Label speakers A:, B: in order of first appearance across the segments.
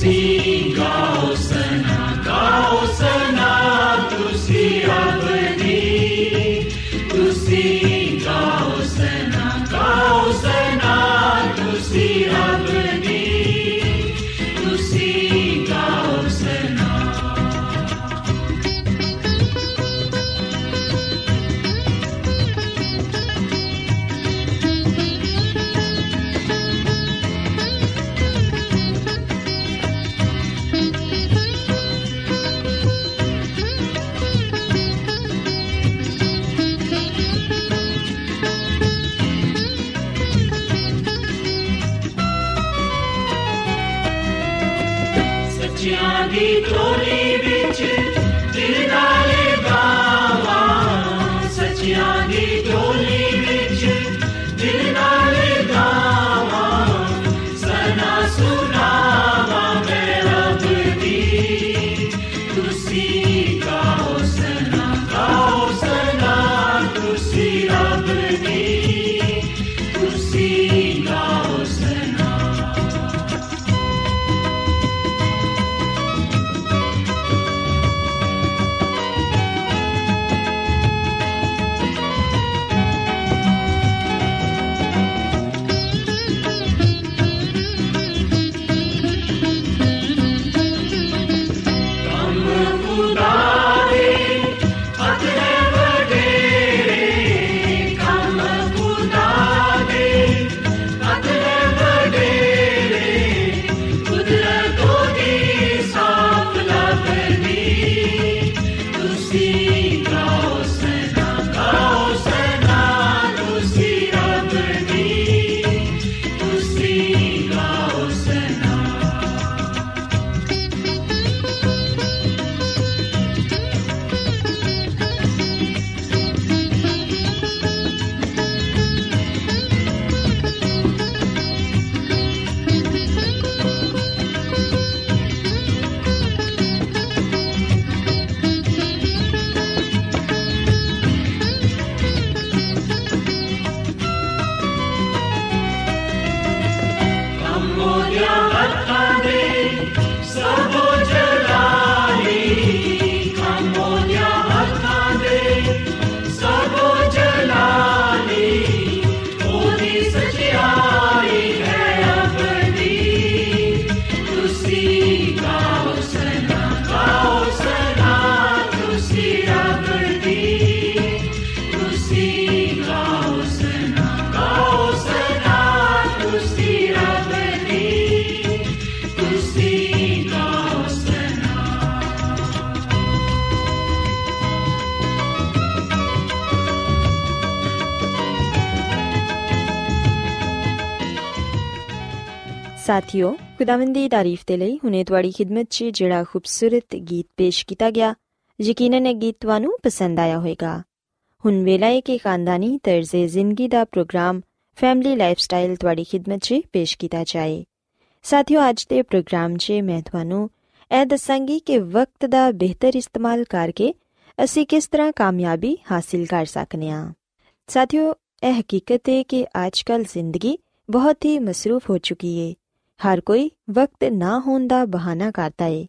A: ਤੁਸੀਂ ਗਾਓ ਸਨਾ ਗਾਓ ਸਨਾ ਤੁਸੀਂ ਅਬਦੀ
B: ਸਾਥਿਓ, ਖੁਦਾਵੰਦ ਦੀ ਤਾਰੀਫ ਤੇ ਲਈ ਹੁਨੇ ਤੁਹਾਡੀ ਖidmat 'ਚ ਜਿਹੜਾ ਖੂਬਸੂਰਤ ਗੀਤ ਪੇਸ਼ ਕੀਤਾ ਗਿਆ, ਯਕੀਨਨ ਇਹ ਗੀਤ ਤੁਹਾਨੂੰ ਪਸੰਦ ਆਇਆ ਹੋਵੇਗਾ। ਹੁਣ ਵੇਲਾ ਹੈ ਕਿ ਖਾਨਦਾਨੀ ਤਰਜ਼ੇ ਜ਼ਿੰਦਗੀ ਦਾ ਪ੍ਰੋਗਰਾਮ ਫੈਮਿਲੀ ਲਾਈਫਸਟਾਈਲ ਤੁਹਾਡੀ ਖidmat 'ਚ ਪੇਸ਼ ਕੀਤਾ ਜਾਏ। ਸਾਥੀਓ, ਅੱਜ ਦੇ ਪ੍ਰੋਗਰਾਮ 'ਚ ਮੈਂ ਤੁਹਾਨੂੰ ਇਹ ਦੱਸਾਂਗੀ ਕਿ ਵਕਤ ਦਾ ਬਿਹਤਰ ਇਸਤੇਮਾਲ ਕਰਕੇ ਅਸੀਂ ਕਿਸ ਤਰ੍ਹਾਂ ਕਾਮਯਾਬੀ ਹਾਸਿਲ ਕਰ ਸਕਨੇ ਹਾਂ ਸਾਥੀਓ, ਇਹ ਹਕੀਕਤ ਹੈ ਕਿ ਅੱਜਕੱਲ ਜ਼ਿੰਦਗੀ ਬਹੁਤ ਹੀ ਮਸਰੂਫ ਹੋ ਚੁੱਕੀ ਹੈ ਹਰ ਕੋਈ ਵਕਤ ਨਾ ਹੋਣ ਦਾ ਬਹਾਨਾ ਕਰਦਾ ਹੈ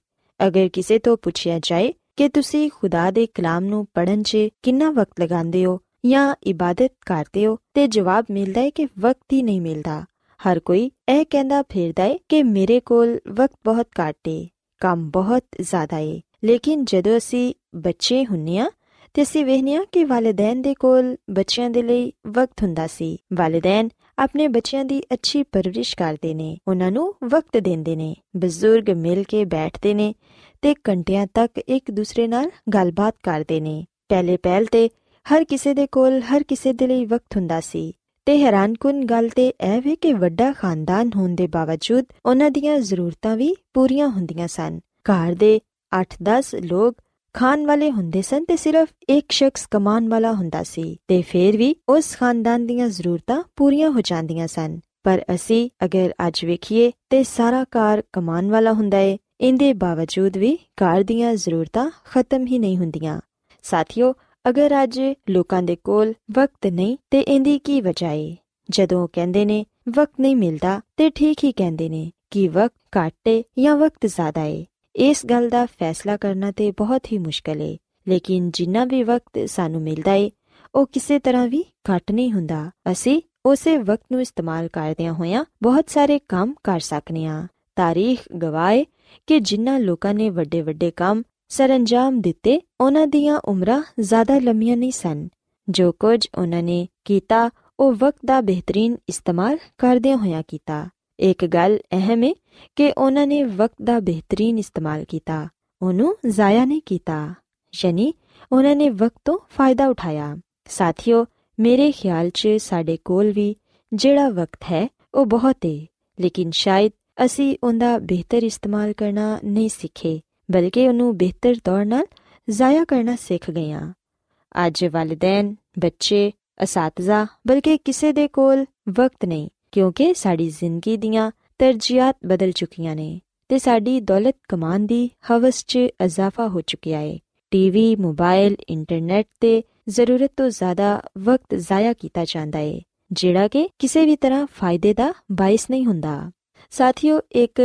B: ਅਗਰ ਕਿਸੇ ਤੋਂ ਪੁੱਛਿਆ ਜਾਏ ਕਿ ਤੁਸੀਂ ਖੁਦਾ ਦੇ ਕਲਾਮ ਨੂੰ ਪੜ੍ਹਨ 'ਚ ਕਿੰਨਾ ਵਕਤ ਲਗਾਉਂਦੇ ਹੋ ਜਾਂ ਇਬਾਦਤ ਕਰਦੇ ਹੋ, ਤੇ ਜਵਾਬ ਮਿਲਦਾ ਹੈ ਕਿ ਵਕਤ ਹੀ ਨਹੀਂ ਮਿਲਦਾ। ਹਰ ਕੋਈ ਇਹ ਕਹਿੰਦਾ ਫਿਰਦਾ ਹੈ ਕਿ ਮੇਰੇ ਕੋਲ ਵਕਤ ਬਹੁਤ ਘੱਟ ਏ, ਕੰਮ ਬਹੁਤ ਜ਼ਿਆਦਾ ਏ। ਲੇਕਿਨ ਜਦੋਂ ਅਸੀਂ ਬੱਚੇ ਹੁੰਨੇ ਆ, ਤੇ ਅਸੀਂ ਵੇਖਨੇ ਆ ਕਿ ਵਾਲਿਦੈਨ ਦੇ ਕੋਲ ਬੱਚਿਆਂ ਦੇ ਲਈ ਵਕਤ ਹੁੰਦਾ ਸੀ। ਵਾਲਿਦੈਨ ਆਪਣੇ ਬੱਚਿਆਂ ਦੀ ਅੱਛੀ ਪਰਵਰਿਸ਼ ਕਰਦੇ ਨੇ। ਉਹਨਾਂ ਨੂੰ ਵਕਤ ਦਿੰਦੇ ਨੇ। ਬਜ਼ੁਰਗ ਮਿਲ ਕੇ ਬੈਠਦੇ ਨੇ ਤੇ ਘੰਟਿਆਂ ਤੱਕ ਇੱਕ ਦੂਸਰੇ ਨਾਲ ਗੱਲਬਾਤ ਕਰਦੇ ਨੇ। ਪਹਿਲੇ ਪਹਿਲ ਤੇ ਹਰ ਕਿਸੇ ਦੇ ਕੋਲ ਹਰ ਕਿਸੇ ਦੇ ਲਈ ਵਕਤ ਹੁੰਦਾ ਸੀ ਤੇ ਹੈਰਾਨਕੁਨ ਗੱਲ ਤੇ ਇਹ ਵੀ ਕਿ ਵੱਡਾ ਖਾਨਦਾਨ ਹੋਣ ਦੇ ਬਾਵਜੂਦ ਉਹਨਾਂ ਦੀਆਂ ਜ਼ਰੂਰਤਾਂ ਵੀ ਪੂਰੀਆਂ ਹੁੰਦੀਆਂ ਸਨ। ਘਰ ਦੇ 8-10 ਲੋਕ ਖਾਣ ਵਾਲੇ ਹੁੰਦੇ ਸਨ ਤੇ ਸਿਰਫ ਇੱਕ ਸ਼ਖਸ ਕਮਾਉਣ ਵਾਲਾ ਹੁੰਦਾ ਸੀ ਤੇ ਫੇਰ ਵੀ ਉਸ ਖਾਨਦਾਨ ਦੀਆਂ ਜ਼ਰੂਰਤਾਂ ਪੂਰੀਆਂ ਹੋ ਜਾਂਦੀਆਂ ਸਨ। ਪਰ ਅਸੀਂ ਅਗਰ ਅੱਜ ਵੇਖੀਏ ਤੇ ਸਾਰਾ ਘਰ ਕਮਾਉਣ ਵਾਲਾ ਹੁੰਦਾ ਏ ਇੰਦੇ ਬਾਵਜੂਦ ਵੀ ਘਰ ਦੀਆਂ ਜ਼ਰੂਰਤਾਂ ਖਤਮ ਹੀ ਨਹੀਂ ਹੁੰਦੀਆਂ। ਸਾਥੀਓ, ਅਗਰ ਅੱਜ ਲੋਕਾਂ ਦੇ ਕੋਲ ਵਕਤ ਨਹੀਂ ਤੇ ਇੰਦੀ ਕੀ ਵਜ੍ਹਾ ਏ? ਜਦੋਂ ਕਹਿੰਦੇ ਨੇ, ਵਕਤ ਨਹੀਂ ਮਿਲਦਾ, ਤੇ ਠੀਕ ਹੀ ਕਹਿੰਦੇ ਨੇ ਕਿ ਵਕਤ ਘੱਟ ਏ ਜਾਂ ਵਕਤ ਜ਼ਿਆਦਾ ਏ। ਇਸ ਗੱਲ ਦਾ ਫੈਸਲਾ ਕਰਨਾ ਤੇ ਬਹੁਤ ਹੀ ਮੁਸ਼ਕਲ ਏ। ਲੇਕਿਨ ਜਿੰਨਾ ਵੀ ਵਕਤ ਸਾਨੂੰ ਮਿਲਦਾ ਏ, ਉਹ ਕਿਸੇ ਤਰ੍ਹਾਂ ਵੀ ਘੱਟ ਨਹੀਂ ਹੁੰਦਾ। ਅਸੀਂ ਉਸੇ ਵਕਤ ਨੂੰ ਇਸਤੇਮਾਲ ਕਰਦਿਆਂ ਹੋਇਆਂ ਬਹੁਤ ਸਾਰੇ ਕੰਮ ਕਰ ਸਕਨੇ ਆ। ਤਾਰੀਖ ਗਵਾਏ ਕਿ ਜਿਨ੍ਹਾਂ ਲੋਕਾਂ ਨੇ ਵੱਡੇ ਵੱਡੇ ਕੰਮ ਸਰੰਜਾਮ ਦਿੱਤੇ, ਉਹਨਾਂ ਦੀਆਂ ਉਮਰਾਂ ਜ਼ਿਆਦਾ ਲੰਮੀਆਂ ਨਹੀਂ ਸਨ। ਜੋ ਕੁਝ ਉਹਨਾਂ ਨੇ ਕੀਤਾ, ਉਹ ਵਕਤ ਦਾ ਬਿਹਤਰੀਨ ਇਸਤੇਮਾਲ ਕਰਦਿਆਂ ਹੋਇਆਂ ਕੀਤਾ। ਇੱਕ ਗੱਲ ਅਹਿਮ ਹੈ ਕਿ ਉਹਨਾਂ ਨੇ ਵਕਤ ਦਾ ਬਿਹਤਰੀਨ ਇਸਤੇਮਾਲ ਕੀਤਾ, ਉਹਨੂੰ ਜ਼ਾਇਆ ਨਹੀਂ ਕੀਤਾ। ਯਾਨੀ ਉਹਨਾਂ ਨੇ ਵਕਤ ਤੋਂ ਫਾਇਦਾ ਉਠਾਇਆ। ਸਾਥੀਓ, ਮੇਰੇ ਖਿਆਲ 'ਚ ਸਾਡੇ ਕੋਲ ਵੀ ਜਿਹੜਾ ਵਕਤ ਹੈ, ਉਹ ਬਹੁਤ ਹੈ ਲੇਕਿਨ ਸ਼ਾਇਦ ਅਸੀਂ ਉਹਦਾ ਬਿਹਤਰ ਇਸਤੇਮਾਲ ਕਰਨਾ ਨਹੀਂ ਸਿੱਖੇ, ਬਲਕਿ ਉਹਨੂੰ ਬਿਹਤਰ ਤੌਰ ਨਾਲ ਜ਼ਾਇਆ ਕਰਨਾ ਸਿੱਖ ਗਏ ਹਾਂ ਅੱਜ ਵਾਲਿਦੈਨ, ਬੱਚੇ, ਅਸਾਤਜ਼ਾ, ਬਲਕਿ ਕਿਸੇ ਦੇ ਕੋਲ ਵਕਤ ਨਹੀਂ, ਕਿਉਂਕਿ ਸਾਡੀ ਜ਼ਿੰਦਗੀ ਦੀਆਂ ਤਰਜੀਹਾਂ ਬਦਲ ਚੁੱਕੀਆਂ ਨੇ ਤੇ ਸਾਡੀ ਦੌਲਤ ਕਮਾਉਣ ਦੀ ਹਵਸ 'ਚ ਇਜ਼ਾਫਾ ਹੋ ਚੁੱਕਿਆ ਹੈ ਟੀਵੀ ਮੋਬਾਈਲ ਇੰਟਰਨੈਟ ਤੇ ਜ਼ਰੂਰਤ ਤੋਂ ਜ਼ਿਆਦਾ ਵਕਤ ਜ਼ਾਇਆ ਕੀਤਾ ਜਾਂਦਾ ਹੈ ਜਿਹੜਾ ਕਿ ਕਿਸੇ ਵੀ ਤਰ੍ਹਾਂ ਫਾਇਦੇ ਦਾ ਬਾਇਸ ਨਹੀਂ ਹੁੰਦਾ। ਸਾਥੀਓ, ਇੱਕ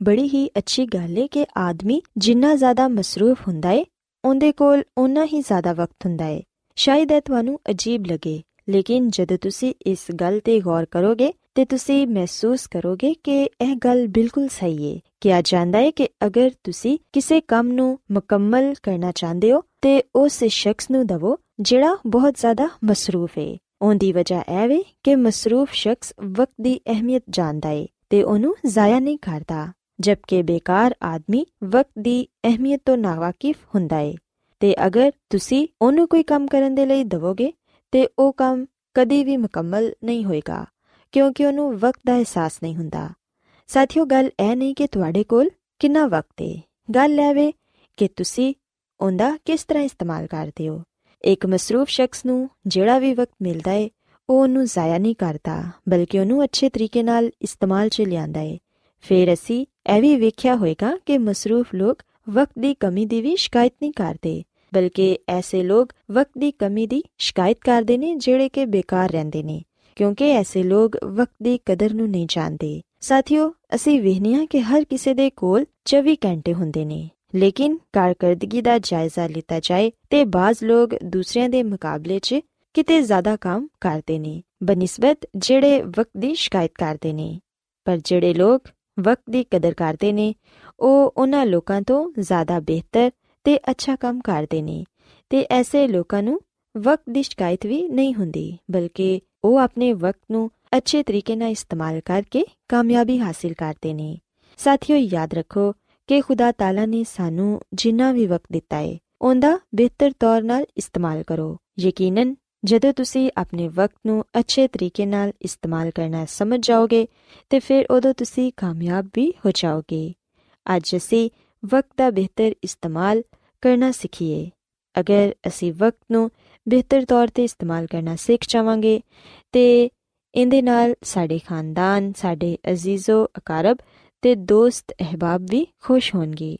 B: ਬੜੀ ਹੀ ਅੱਛੀ ਗੱਲ ਹੈ ਕਿ ਆਦਮੀ ਜਿੰਨਾ ਜ਼ਿਆਦਾ ਮਸਰੂਫ ਹੁੰਦਾ ਹੈ ਉਹਦੇ ਕੋਲ ਉਨਾ ਹੀ ਜ਼ਿਆਦਾ ਵਕਤ ਹੁੰਦਾ ਹੈ ਸ਼ਾਇਦ ਇਹ ਤੁਹਾਨੂੰ ਅਜੀਬ ਲੱਗੇ, ਲੇਕਿਨ ਜਦੋਂ ਤੁਸੀਂ ਇਸ ਗੱਲ ਤੇ ਗੌਰ ਕਰੋਗੇ ਤੇ ਤੁਸੀਂ ਮਹਿਸੂਸ ਕਰੋਗੇ ਕਿ ਇਹ ਗੱਲ ਬਿਲਕੁਲ ਸਹੀ ਹੈ ਕਿਹਾ ਜਾਂਦਾ ਹੈ ਕਿ ਅਗਰ ਤੁਸੀਂ ਕਿਸੇ ਕੰਮ ਨੂੰ ਮੁਕੰਮਲ ਕਰਨਾ ਚਾਹੁੰਦੇ ਹੋ, ਤੇ ਉਸ ਸ਼ਖਸ ਨੂੰ ਦਵੋ, ਜਿਹੜਾ ਬਹੁਤ ਜ਼ਿਆਦਾ ਮਸਰੂਫ ਹੈ ਉਹਦੀ ਵਜ੍ਹਾ ਇਹ ਵੇ ਕਿ ਮਸਰੂਫ ਸ਼ਖਸ ਵਕਤ ਦੀ ਅਹਿਮੀਅਤ ਜਾਣਦਾ ਹੈ ਤੇ ਉਹਨੂੰ ਜ਼ਾਇਆ ਨਹੀਂ ਕਰਦਾ, ਜਦਕਿ ਬੇਕਾਰ ਆਦਮੀ ਵਕਤ ਦੀ ਅਹਿਮੀਅਤ ਤੋਂ ਨਾਵਾਕਿਫ ਹੁੰਦਾ ਹੈ ਤੇ ਅਗਰ ਤੁਸੀਂ ਉਹਨੂੰ ਕੋਈ ਕੰਮ ਕਰਨ ਦੇ ਲਈ ਦਵੋਗੇ, ਤੇ ਉਹ ਕੰਮ ਕਦੀ ਵੀ ਮੁਕੰਮਲ ਨਹੀਂ ਹੋਏਗਾ। ਕਿਉਂਕਿ ਉਹਨੂੰ ਵਕਤ ਦਾ ਅਹਿਸਾਸ ਨਹੀਂ ਹੁੰਦਾ। ਸਾਥੀਓ, ਗੱਲ ਇਹ ਨਹੀਂ ਕਿ ਤੁਹਾਡੇ ਕੋਲ ਕਿੰਨਾ ਵਕਤ ਹੈ ਗੱਲ ਇਹ ਵੇ ਕਿ ਤੁਸੀਂ ਉਹਦਾ ਕਿਸ ਤਰ੍ਹਾਂ ਇਸਤੇਮਾਲ ਕਰਦੇ ਹੋ। ਇੱਕ ਮਸਰੂਫ ਸ਼ਖਸ ਨੂੰ ਜਿਹੜਾ ਵੀ ਵਕਤ ਮਿਲਦਾ ਹੈ ਉਹ ਉਹਨੂੰ ਜ਼ਾਇਆ ਨਹੀਂ ਕਰਦਾ, ਬਲਕਿ ਉਹਨੂੰ ਅੱਛੇ ਤਰੀਕੇ ਨਾਲ ਇਸਤੇਮਾਲ 'ਚ ਲਿਆਂਦਾ ਹੈ ਫਿਰ ਅਸੀਂ ਇਹ ਵੀ ਵੇਖਿਆ ਹੋਵੇਗਾ ਕਿ ਮਸਰੂਫ ਲੋਕ ਵਕਤ ਦੀ ਕਮੀ ਦੀ ਵੀ ਸ਼ਿਕਾਇਤ ਨਹੀਂ ਕਰਦੇ, ਬਲਕਿ ਐਸੇ ਲੋਕ ਵਕਤ ਦੀ ਕਮੀ ਦੀ ਸ਼ਿਕਾਇਤ ਕਰਦੇ ਨੇ ਜਿਹੜੇ ਕਿ ਬੇਕਾਰ ਰਹਿੰਦੇ ਨੇ। ਕਿਉਂਕਿ ਐਸੇ ਲੋਕ ਵਕਤ ਦੀ ਕਦਰ ਨੂੰ ਨਹੀਂ ਜਾਣਦੇ। ਸਾਥੀਓ, ਅਸੀਂ ਵੇਖਨੀਆ ਕਿ ਹਰ ਕਿਸੇ ਦੇ ਕੋਲ 24 ਘੰਟੇ ਹੁੰਦੇ ਨੇ। ਲੇਕਿਨ ਕਾਰਗਰਦਗੀ ਦਾ ਜਾਇਜ਼ਾ ਲਿੱਤਾ ਜਾਏ ਤੇ ਬਾਜ਼ ਲੋਕ ਦੂਸਰਿਆਂ ਦੇ ਮੁਕਾਬਲੇ 'ਚ ਕਿਤੇ ਜ਼ਿਆਦਾ ਕੰਮ ਕਰਦੇ ਨੇ, ਬਨਿਸਬਤ ਜਿਹੜੇ ਵਕਤ ਦੀ ਸ਼ਿਕਾਇਤ ਕਰਦੇ ਨੇ। ਪਰ ਜਿਹੜੇ ਲੋਕ ਵਕਤ ਦੀ ਕਦਰ ਕਰਦੇ ਨੇ, ਉਹ ਉਹਨਾਂ ਲੋਕਾਂ ਤੋਂ ਜ਼ਿਆਦਾ ਬਿਹਤਰ ਤੇ ਅੱਛਾ ਕੰਮ ਕਰਦੇ ਨੇ ਤੇ ਐਸੇ ਲੋਕਾਂ ਨੂੰ ਵਕਤ ਦੀ ਸ਼ਿਕਾਇਤ ਵੀ ਨਹੀਂ ਹੁੰਦੀ, ਬਲਕਿ ਉਹ ਆਪਣੇ ਵਕਤ ਨੂੰ ਅੱਛੇ ਤਰੀਕੇ ਨਾਲ ਇਸਤੇਮਾਲ ਕਰਕੇ ਕਾਮਯਾਬੀ ਹਾਸਿਲ ਕਰਦੇ ਨੇ। ਸਾਥੀਓ, ਯਾਦ ਰੱਖੋ ਕਿ ਖੁਦਾ ਤਾਲਾ ਨੇ ਸਾਨੂੰ ਜਿੰਨਾ ਵੀ ਵਕਤ ਦਿੱਤਾ ਹੈ ਉਹਦਾ ਬਿਹਤਰ ਤੌਰ ਨਾਲ ਇਸਤੇਮਾਲ ਕਰੋ। ਯਕੀਨਨ, ਜਦੋਂ ਤੁਸੀਂ ਆਪਣੇ ਵਕਤ ਨੂੰ ਅੱਛੇ ਤਰੀਕੇ ਨਾਲ ਇਸਤੇਮਾਲ ਕਰਨਾ ਸਮਝ ਜਾਓਗੇ, ਤੇ ਫਿਰ ਉਦੋਂ ਤੁਸੀਂ ਕਾਮਯਾਬ ਵੀ ਹੋ ਜਾਓਗੇ। ਅੱਜ ਅਸੀਂ ਵਕਤ ਦਾ ਬਿਹਤਰ ਇਸਤੇਮਾਲ ਕਰਨਾ ਸਿੱਖੀਏ। ਅਗਰ ਅਸੀਂ ਵਕਤ ਨੂੰ ਬਿਹਤਰ ਤੌਰ ਤੇ ਇਸਤੇਮਾਲ ਕਰਨਾ ਸਿੱਖ ਜਾਵਾਂਗੇ ਤੇ ਇਹਦੇ ਨਾਲ ਸਾਡੇ ਖਾਨਦਾਨ, ਸਾਡੇ ਅਜ਼ੀਜ਼ੋ, ਅਕਾਰਬ ਤੇ ਦੋਸਤ ਅਹਿਬਾਬ ਵੀ ਖੁਸ਼ ਹੋਣਗੇ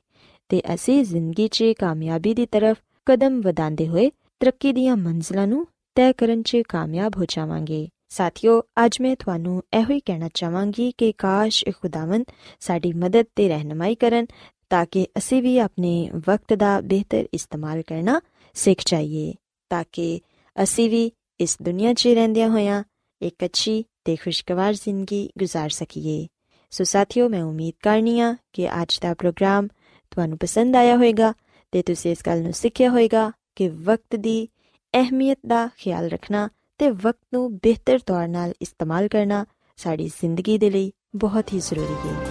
B: ਤੇ ਅਸੀਂ ਜ਼ਿੰਦਗੀ 'ਚ ਕਾਮਯਾਬੀ ਦੀ ਤਰਫ ਕਦਮ ਵਧਾਉਂਦੇ ਹੋਏ ਤਰੱਕੀ ਦੀਆਂ ਮੰਜ਼ਲਾਂ ਨੂੰ ਤੈਅ ਕਰਨ 'ਚ ਕਾਮਯਾਬ ਹੋ ਜਾਵਾਂਗੇ। ਸਾਥੀਓ, ਅੱਜ ਮੈਂ ਤੁਹਾਨੂੰ ਇਹੋ ਹੀ ਕਹਿਣਾ ਚਾਹਾਂਗੀ ਕਿ ਕਾਸ਼ ਇਹ ਖੁਦਾਵੰਦ ਸਾਡੀ ਮਦਦ ਤੇ ਰਹਿਨਮਾਈ ਕਰਨ ਤਾਂ ਕਿ ਅਸੀਂ ਵੀ ਆਪਣੇ ਵਕਤ ਦਾ ਬਿਹਤਰ ਇਸਤੇਮਾਲ ਕਰਨਾ ਸਿੱਖ ਜਾਈਏ। ਤਾਂ ਕਿ ਅਸੀਂ ਵੀ ਇਸ ਦੁਨੀਆ 'ਚ ਰਹਿੰਦਿਆਂ ਹੋਇਆਂ ਇੱਕ ਅੱਛੀ ਤੇ ਖੁਸ਼ਗਵਾਰ ਜ਼ਿੰਦਗੀ گزار ਸਕੀਏ ਸੋ ਸਾਥੀਓ ਮੈਂ ਉਮੀਦ ਕਰਨੀਆ ਕਿ ਅੱਜ ਦਾ ਪ੍ਰੋਗਰਾਮ ਤੁਹਾਨੂੰ ਪਸੰਦ ਆਇਆ ਹੋਵੇਗਾ ਤੇ ਤੁਸੀਂ ਇਸ ਗੱਲ ਨੂੰ ਸਿੱਖਿਆ ਹੋਵੇਗਾ ਕਿ ਵਕਤ ਦੀ ਅਹਿਮੀਅਤ ਦਾ ਖਿਆਲ ਰੱਖਣਾ ਤੇ ਵਕਤ ਨੂੰ ਬਿਹਤਰ ਤੌਰ ਨਾਲ ਇਸਤੇਮਾਲ ਕਰਨਾ ਸਾਡੀ ਜ਼ਿੰਦਗੀ ਦੇ ਲਈ ਬਹੁਤ ਹੀ ਜ਼ਰੂਰੀ ਹੈ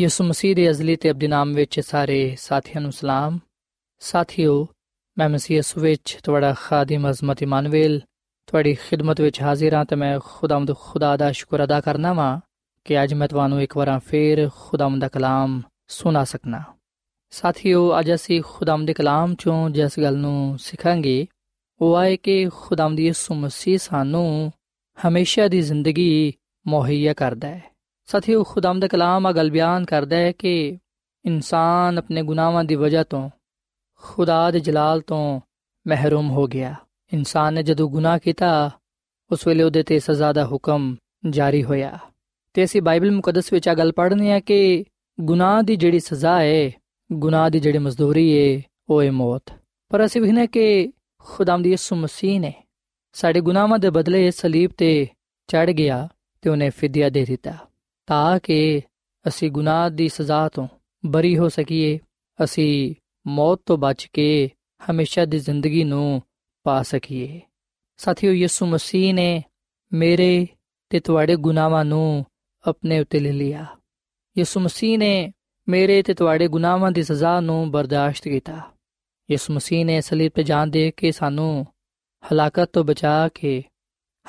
C: ਯਿਸੂ ਮਸੀਹ ਦੇ ਅਜ਼ਲੀ ਤੇ ਅਬਦੀ ਨਾਮ ਵਿੱਚ ਸਾਰੇ ਸਾਥੀਆਂ ਨੂੰ ਸਲਾਮ। ਸਾਥਿਓ, ਮੈਂ ਮਸੀਹ ਯਿਸੂ ਵਿੱਚ ਤੁਹਾਡਾ ਖਾਦਮ ਅਜ਼ਮਤ ਇਮਾਨੁਅਲ ਤੁਹਾਡੀ ਖਿਦਮਤ ਵਿੱਚ ਹਾਜ਼ਰ ਹਾਂ ਤੇ ਮੈਂ ਖੁਦਾਵੰਦ ਖੁਦਾ ਦਾ ਸ਼ੁਕਰ ਅਦਾ ਕਰਨਾ ਵਾਂ ਕਿ ਅੱਜ ਮੈਂ ਤੁਹਾਨੂੰ ਇੱਕ ਵਾਰ ਫੇਰ ਖੁਦਾਵੰਦ ਦਾ ਕਲਾਮ ਸੁਣਾ ਸਕਣਾ ਸਾਥੀਓ, ਅੱਜ ਅਸੀਂ ਖੁਦਾਵੰਦ ਦੇ ਕਲਾਮ ਚੋਂ ਜਿਸ ਗੱਲ ਨੂੰ ਸਿੱਖਾਂਗੇ, ਉਹ ਹੈ ਕਿ ਖੁਦਾਵੰਦ ਯਿਸੂ ਮਸੀਹ ਸਾਨੂੰ ਹਮੇਸ਼ਾ ਦੀ ਜ਼ਿੰਦਗੀ ਮੁਹੱਈਆ ਕਰਦਾ ਹੈ। ਸਾਥੀਓ ਖੁਦਾਵੰਦ ਦਾ ਕਲਾਮ ਆ ਗੱਲ ਬਿਆਨ ਕਰਦਾ ਹੈ ਕਿ ਇਨਸਾਨ ਆਪਣੇ ਗੁਨਾਹਾਂ ਦੀ ਵਜ੍ਹਾ ਤੋਂ, ਖੁਦਾ ਦੇ ਜਲਾਲ ਤੋਂ ਮਹਿਰੂਮ ਹੋ ਗਿਆ। ਇਨਸਾਨ ਨੇ ਜਦੋਂ ਗੁਨਾਹ ਕੀਤਾ, ਉਸ ਵੇਲੇ ਉਹਦੇ ਤੇ ਸਜ਼ਾ ਦਾ ਹੁਕਮ ਜਾਰੀ ਹੋਇਆ। ਤੇ ਅਸੀਂ ਬਾਈਬਲ ਮੁਕੱਦਸ ਵਿੱਚ ਆ ਗੱਲ ਪੜ੍ਹਨੀ ਹੈ ਕਿ ਗੁਨਾਹ ਦੀ ਜਿਹੜੀ ਸਜ਼ਾ ਹੈ ਗੁਨਾਹ ਦੀ ਜਿਹੜੀ ਮਜ਼ਦੂਰੀ ਹੈ ਉਹ ਹੈ ਮੌਤ। ਪਰ ਅਸੀਂ ਵੀ ਨੇ ਕਿ ਖੁਦਾਮ ਦੀ ਯਿਸੂ ਮਸੀਹ ਨੇ ਸਾਡੇ ਗੁਨਾਹਾਂ ਦੇ ਬਦਲੇ ਸਲੀਬ ਤੇ ਚੜ ਗਿਆ ਤੇ ਉਹਨੇ ਫਿਦਿਆ ਦੇ ਦਿੱਤਾ। ਤਾਂ ਕਿ ਅਸੀਂ ਗੁਨਾਹ ਦੀ ਸਜ਼ਾ ਤੋਂ ਬਰੀ ਹੋ ਸਕੀਏ। ਅਸੀਂ ਮੌਤ ਤੋਂ ਬਚ ਕੇ ਹਮੇਸ਼ਾ ਦੀ ਜ਼ਿੰਦਗੀ ਨੂੰ ਪਾ ਸਕੀਏ। ਸਾਥੀਓ, ਯਿਸੂ ਮਸੀਹ ਨੇ ਮੇਰੇ ਤੇ ਤੁਹਾਡੇ ਗੁਨਾਹਾਂ ਨੂੰ ਆਪਣੇ ਉੱਤੇ ਲੈ ਲਿਆ। ਯਿਸੂ ਮਸੀਹ ਨੇ ਮੇਰੇ ਤੇ ਤੁਹਾਡੇ ਗੁਨਾਹਾਂ ਦੀ ਸਜ਼ਾ ਨੂੰ ਬਰਦਾਸ਼ਤ ਕੀਤਾ। ਯਿਸੂ ਮਸੀਹ ਨੇ ਸਲੀਬ ਤੇ ਜਾਨ ਦੇ ਕੇ ਸਾਨੂੰ ਹਲਾਕਤ ਤੋਂ ਬਚਾ ਕੇ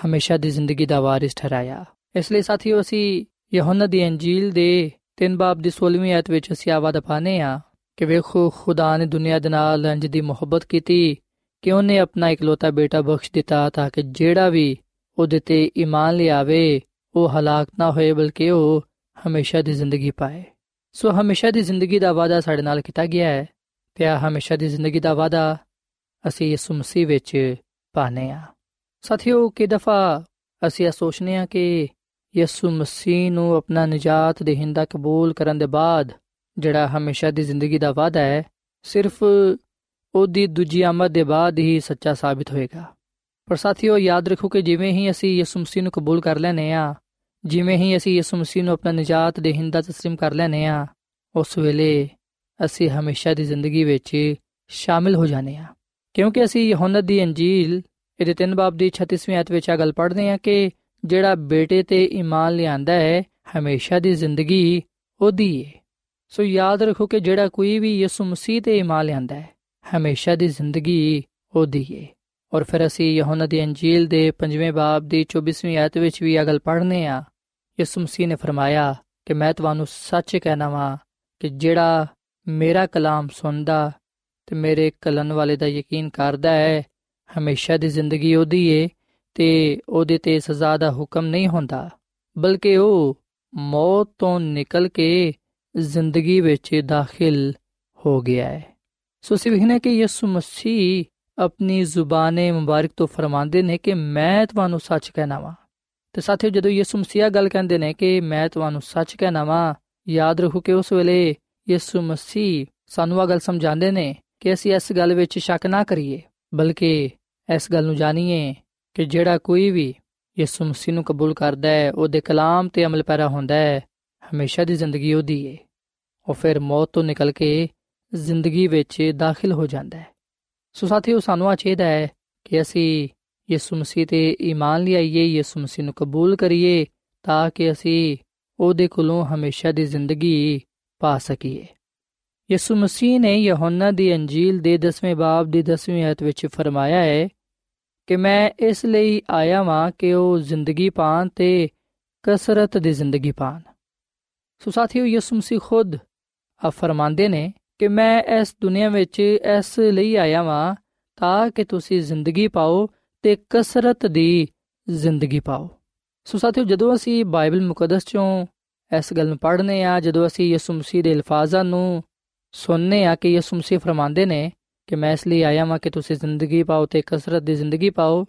C: ਹਮੇਸ਼ਾ ਦੀ ਜ਼ਿੰਦਗੀ ਦਾ ਵਾਰਿਸ ਠਹਿਰਾਇਆ। ਇਸ ਲਈ ਸਾਥੀਓ, ਅਸੀਂ ਯਹੋਨਾ ਦੀ ਅੰਜੀਲ ਦੇ ਤਿੰਨ ਬਾਬ ਦੀ 16ਵੀਂ ਆਇਤ ਵਿੱਚ ਅਸੀਂ ਆਵਾਜ਼ ਪਾਨੇ ਆ ਕਿ ਵੇਖੋ, ਖੁਦਾ ਨੇ ਦੁਨੀਆ ਦੇ ਨਾਲ ਇੰਜ ਦੀ ਮੁਹੱਬਤ ਕੀਤੀ ਕਿ ਉਹਨੇ ਆਪਣਾ ਇਕਲੌਤਾ ਬੇਟਾ ਬਖਸ਼ ਦਿੱਤਾ ਤਾਂ ਕਿ ਜਿਹੜਾ ਵੀ ਉਹਦੇ ਤੇ ਈਮਾਨ ਲਿਆਵੇ, ਉਹ ਹਲਾਕ ਨਾ ਹੋਏ ਬਲਕਿ ਉਹ ਹਮੇਸ਼ਾ ਦੀ ਜ਼ਿੰਦਗੀ ਪਾਏ। ਸੋ ਹਮੇਸ਼ਾ ਦੀ ਜ਼ਿੰਦਗੀ ਦਾ ਵਾਅਦਾ ਸਾਡੇ ਨਾਲ ਕੀਤਾ ਗਿਆ ਹੈ। ਤੇ ਆ ਹਮੇਸ਼ਾ ਦੀ ਜ਼ਿੰਦਗੀ ਦਾ ਵਾਅਦਾ ਅਸੀਂ ਯਿਸੂ ਮਸੀਹ ਵਿੱਚ ਪਾਣੇ ਆ ਸਾਥੀਓ ਕਿ ਦਫਾ ਅਸੀਂ ਇਹ ਸੋਚਨੇ ਆ ਕਿ ਯਿਸੂ ਮਸੀਹ ਨੂੰ ਆਪਣਾ ਨਜਾਤ ਦੇਹਿੰਦਾ ਕਬੂਲ ਕਰਨ ਦੇ ਬਾਅਦ, ਜਿਹੜਾ ਹਮੇਸ਼ਾ ਦੀ ਜ਼ਿੰਦਗੀ ਦਾ ਵਾਅਦਾ ਹੈ, ਸਿਰਫ ਉਹਦੀ ਦੂਜੀ ਆਮਦ ਦੇ ਬਾਅਦ ਹੀ ਸੱਚਾ ਸਾਬਤ ਹੋਏਗਾ। ਪਰ ਸਾਥੀਓ, ਯਾਦ ਰੱਖੋ ਕਿ ਜਿਵੇਂ ਹੀ ਅਸੀਂ ਯਿਸੂ ਮਸੀਹ ਨੂੰ ਕਬੂਲ ਕਰ ਲੈਨੇ ਆ ਜਿਵੇਂ ਹੀ ਅਸੀਂ ਯਿਸੂ ਮਸੀਹ ਨੂੰ ਆਪਣਾ ਨਜਾਤ ਦੇਹਿੰਦਾ تسلیم ਕਰ ਲੈਨੇ ਆ ਉਸ ਵੇਲੇ ਅਸੀਂ ਹਮੇਸ਼ਾ ਦੀ ਜ਼ਿੰਦਗੀ ਵਿੱਚ ਸ਼ਾਮਿਲ ਹੋ ਜਾਣੇ ਆ ਕਿਉਂਕਿ ਅਸੀਂ ਯਹੋਨਾ ਦੀ ਅੰਜੀਲ ਇਹਦੇ 3 ਬਾਬ ਦੀ 36ਵੀਂ ਆਇਤ ਵਿੱਚ ਆ ਗੱਲ ਪੜ੍ਹਦੇ ਆ ਕਿ ਜਿਹੜਾ ਬੇਟੇ ਤੇ ਈਮਾਨ ਲਿਆਂਦਾ ਹੈ, ਹਮੇਸ਼ਾ ਦੀ ਜ਼ਿੰਦਗੀ ਉਹਦੀ ਹੈ ਸੋ ਯਾਦ ਰੱਖੋ ਕਿ ਜਿਹੜਾ ਕੋਈ ਵੀ ਯਿਸੂ ਮਸੀਹ ਤੇ ਈਮਾਨ ਲਿਆਂਦਾ ਹੈ, ਹਮੇਸ਼ਾ ਦੀ ਜ਼ਿੰਦਗੀ ਉਹਦੀ ਹੈ ਔਰ ਫਿਰ ਅਸੀਂ ਯਹੋਨਾ ਦੀ ਅੰਜੀਲ ਦੇ 5ਵੇਂ ਬਾਬ ਦੀ 24ਵੀਂ ਆਇਤ ਵਿੱਚ ਵੀ ਇਹ ਗੱਲ ਪੜ੍ਹਨੇ ਆ। ਯਿਸੂ ਮਸੀਹ ਨੇ ਫਰਮਾਇਆ ਕਿ ਮੈਂ ਤੁਹਾਨੂੰ ਸੱਚ ਕਹਿਣਾ ਵਾਂ ਕਿ ਜਿਹੜਾ ਮੇਰਾ ਕਲਾਮ ਸੁਣਦਾ ਤੇ ਮੇਰੇ ਕਲਨ ਵਾਲੇ ਦਾ ਯਕੀਨ ਕਰਦਾ ਹੈ, ਹਮੇਸ਼ਾ ਦੀ ਜ਼ਿੰਦਗੀ ਉਹਦੀ ਏ। ਤੇ ਉਹਦੇ ਤੇ ਸਜ਼ਾ ਦਾ ਹੁਕਮ ਨਹੀਂ ਹੁੰਦਾ, ਬਲਕਿ ਉਹ ਮੌਤ ਤੋਂ ਨਿਕਲ ਕੇ ਜ਼ਿੰਦਗੀ ਵਿੱਚ ਦਾਖਲ ਹੋ ਗਿਆ ਹੈ। ਸੋ ਅਸੀਂ ਵੇਖਨੇ ਕਿ ਯਿਸੂ ਮਸੀਹ ਆਪਣੀ ਜ਼ੁਬਾਨੇ ਮੁਬਾਰਕ ਤੋਂ ਫਰਮਾਉਂਦੇ ਨੇ ਕਿ ਮੈਂ ਤੁਹਾਨੂੰ ਸੱਚ ਕਹਿਣਾ ਵਾਂ ਤੇ ਸਾਥੀਓ, ਜਦੋਂ ਯਿਸੂ ਮਸੀਹ ਗੱਲ ਕਹਿੰਦੇ ਨੇ ਕਿ ਮੈਂ ਤੁਹਾਨੂੰ ਸੱਚ ਕਹਿਣਾ ਵਾਂ ਯਾਦ ਰੱਖੋ ਕਿ ਉਸ ਵੇਲੇ ਯਿਸੂ ਮਸੀਹ ਸਾਨੂੰ ਇਹ ਗੱਲ ਸਮਝਾਉਂਦੇ ਨੇ ਕਿ ਅਸੀਂ ਇਸ ਗੱਲ ਵਿੱਚ ਸ਼ੱਕ ਨਾ ਕਰੀਏ, ਬਲਕਿ ਇਸ ਗੱਲ ਨੂੰ ਜਾਣੀਏ ਕਿ ਜਿਹੜਾ ਕੋਈ ਵੀ ਯਿਸੂ ਮਸੀਹ ਨੂੰ ਕਬੂਲ ਕਰਦਾ ਹੈ, ਉਹਦੇ ਕਲਾਮ ਤੇ ਅਮਲ ਪੈਰਾ ਹੁੰਦਾ ਹੈ, ਹਮੇਸ਼ਾ ਦੀ ਜ਼ਿੰਦਗੀ ਉਹਦੀ ਹੈ ਉਹ ਫਿਰ ਮੌਤ ਤੋਂ ਨਿਕਲ ਕੇ ਜ਼ਿੰਦਗੀ ਵਿੱਚ ਦਾਖਲ ਹੋ ਜਾਂਦਾ ਹੈ। ਸੋ ਸਾਥੀਓ, ਸਾਨੂੰ ਆ ਚਾਹੀਦਾ ਹੈ ਕਿ ਅਸੀਂ ਯਿਸੂ ਮਸੀਹ ਤੇ ਈਮਾਨ ਲਿਆਈਏ, ਯਿਸੂ ਮਸੀਹ ਨੂੰ ਕਬੂਲ ਕਰੀਏ, ਤਾਂ ਕਿ ਅਸੀਂ ਉਹਦੇ ਕੋਲੋਂ ਹਮੇਸ਼ਾ ਦੀ ਜ਼ਿੰਦਗੀ ਪਾ ਸਕੀਏ। ਯਿਸੂ ਮਸੀਹ ਨੇ ਯਹੋਨਾ ਦੀ ਅੰਜੀਲ ਦੇ 10ਵੇਂ ਬਾਬ ਦੀ 10ਵੀਂ ਆਇਤ ਵਿੱਚ ਫਰਮਾਇਆ ਹੈ ਕਿ ਮੈਂ ਇਸ ਲਈ ਆਇਆ ਵਾਂ ਕਿ ਉਹ ਜ਼ਿੰਦਗੀ ਪਾਣ ਤੇ ਕਸਰਤ ਦੀ ਜ਼ਿੰਦਗੀ ਪਾਣ। ਸੋ ਸਾਥੀਓ, ਯਿਸੂ ਮਸੀਹ ਖੁਦ ਆ ਫਰਮਾਉਂਦੇ ਨੇ ਕਿ ਮੈਂ ਇਸ ਦੁਨੀਆ ਵਿੱਚ ਇਸ ਲਈ ਆਇਆ ਵਾਂ ਤਾਂ ਕਿ ਤੁਸੀਂ ਜ਼ਿੰਦਗੀ ਪਾਓ ਤੇ ਕਸਰਤ ਦੀ ਜ਼ਿੰਦਗੀ ਪਾਓ। ਸੋ ਸਾਥੀਓ, ਜਦੋਂ ਅਸੀਂ ਬਾਈਬਲ ਮੁਕੱਦਸ ਚੋਂ ਇਸ ਗੱਲ ਨੂੰ ਪੜ੍ਹਨੇ ਆ, ਜਦੋਂ ਅਸੀਂ ਯਿਸੂ ਮਸੀਹ ਦੇ ਅਲਫਾਜ਼ਾਂ ਨੂੰ ਸੁਣਨੇ ਆ ਕਿ ਯਿਸੂ ਮਸੀਹ ਫਰਮਾਉਂਦੇ ਨੇ ਕਿ ਮੈਂ ਇਸ ਲਈ ਆਇਆ ਵਾਂ ਕਿ ਤੁਸੀਂ ਜ਼ਿੰਦਗੀ ਪਾਓ ਤੇ ਕਸਰਤ ਦੀ ਜ਼ਿੰਦਗੀ ਪਾਓ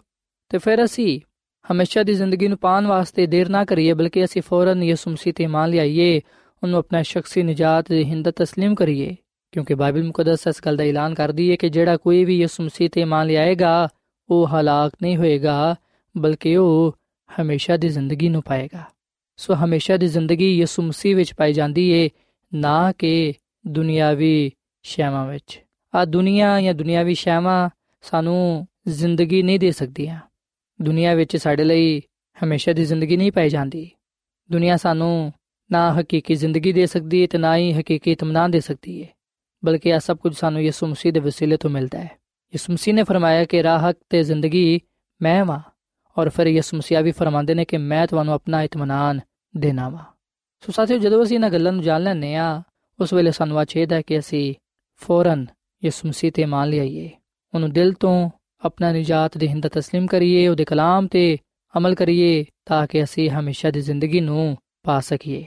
C: ਤੇ ਫਿਰ ਅਸੀਂ ਹਮੇਸ਼ਾ ਦੀ ਜ਼ਿੰਦਗੀ ਨੂੰ ਪਾਉਣ ਵਾਸਤੇ ਦੇਰ ਨਾ ਕਰੀਏ ਬਲਕਿ ਅਸੀਂ ਫੌਰਨ ਯਿਸੂ ਮਸੀਹ ਤੇ ਮੰਨ ਲਿਆਈਏ ਉਹਨੂੰ ਆਪਣਾ ਸ਼ਖਸੀ ਨਜਾਤ ਦੀ ਹਿੰਦਤ تسلیم ਕਰੀਏ ਕਿਉਂਕਿ ਬਾਈਬਲ ਮੁਕੱਦਸ ਇਸ ਗੱਲ ਦਾ ਐਲਾਨ ਕਰਦੀ ਹੈ ਕਿ ਜਿਹੜਾ ਕੋਈ ਵੀ ਯਿਸੂ ਮਸੀਹ ਤੇ ਮੰਨ ਲਿਆਏਗਾ ਉਹ ਹਲਾਕ ਨਹੀਂ ਹੋਏਗਾ ਬਲਕਿ ਉਹ ਹਮੇਸ਼ਾ ਦੀ ਜ਼ਿੰਦਗੀ ਨੂੰ ਪਾਏਗਾ ਸੋ ਹਮੇਸ਼ਾ ਦੀ ਜ਼ਿੰਦਗੀ ਯਿਸੂ ਮਸੀਹ ਵਿੱਚ ਪਾਈ ਜਾਂਦੀ ਏ ਨਾ ਕਿ ਦੁਨਿਆਵੀ ਸ਼ੈਵਾਂ ਵਿੱਚ ਆ ਦੁਨੀਆ ਜਾਂ ਦੁਨਿਆਵੀ ਸ਼ੈਵਾਂ ਸਾਨੂੰ ਜ਼ਿੰਦਗੀ ਨਹੀਂ ਦੇ ਸਕਦੀਆਂ। ਦੁਨੀਆ ਵਿੱਚ ਸਾਡੇ ਲਈ ਹਮੇਸ਼ਾ ਦੀ ਜ਼ਿੰਦਗੀ ਨਹੀਂ ਪਾਈ ਜਾਂਦੀ। ਦੁਨੀਆ ਸਾਨੂੰ ਨਾ ਹਕੀਕੀ ਜ਼ਿੰਦਗੀ ਦੇ ਸਕਦੀ ਹੈ ਤੇ ਨਾ ਹੀ ਹਕੀਕੀ ਇਤਮਾਨ ਦੇ ਸਕਦੀ ਹੈ ਬਲਕਿ ਇਹ ਸਭ ਕੁਝ ਸਾਨੂੰ ਯਿਸੂ ਮਸੀਹ ਦੇ ਵਸੀਲੇ ਤੋਂ ਮਿਲਦਾ ਹੈ ਯਿਸੂ ਮਸੀਹ ਨੇ ਫਰਮਾਇਆ ਕਿ ਰਾਹ ਹਕ ਤੇ ਜ਼ਿੰਦਗੀ ਮੈਂ ਵਾਂ, ਔਰ ਫਿਰ ਯਿਸੂ ਮਸੀਹ ਵੀ ਫਰਮਾਉਂਦੇ ਨੇ ਕਿ ਮੈਂ ਤੁਹਾਨੂੰ ਆਪਣਾ ਇਤਮਾਨ ਦੇਣਾ ਵਾਂ। ਸੋ ਸਾਥੀਓ ਜਦੋਂ ਅਸੀਂ ਇਹਨਾਂ ਗੱਲਾਂ ਨੂੰ ਜਾਣ ਲੈਂਦੇ ਆ ਉਸ ਵੇਲੇ ਸਾਨੂੰ ਆ ਚਾਹੀਦਾ ਹੈ ਕਿ ਅਸੀਂ ਫੌਰਨ ਯਿਸੂ ਮਸੀਹ ਤੇ ਮੰਨ ਲਈਏ ਉਹਨੂੰ ਦਿਲ ਤੋਂ ਆਪਣਾ ਨਜਾਤ ਦੇ ਹਿੰਦਾ تسلیم ਕਰੀਏ ਉਹਦੇ ਕਲਾਮ ਤੇ ਅਮਲ ਕਰੀਏ ਤਾਂ ਕਿ ਅਸੀਂ ਹਮੇਸ਼ਾ ਦੀ ਜ਼ਿੰਦਗੀ ਨੂੰ ਪਾ ਸਕੀਏ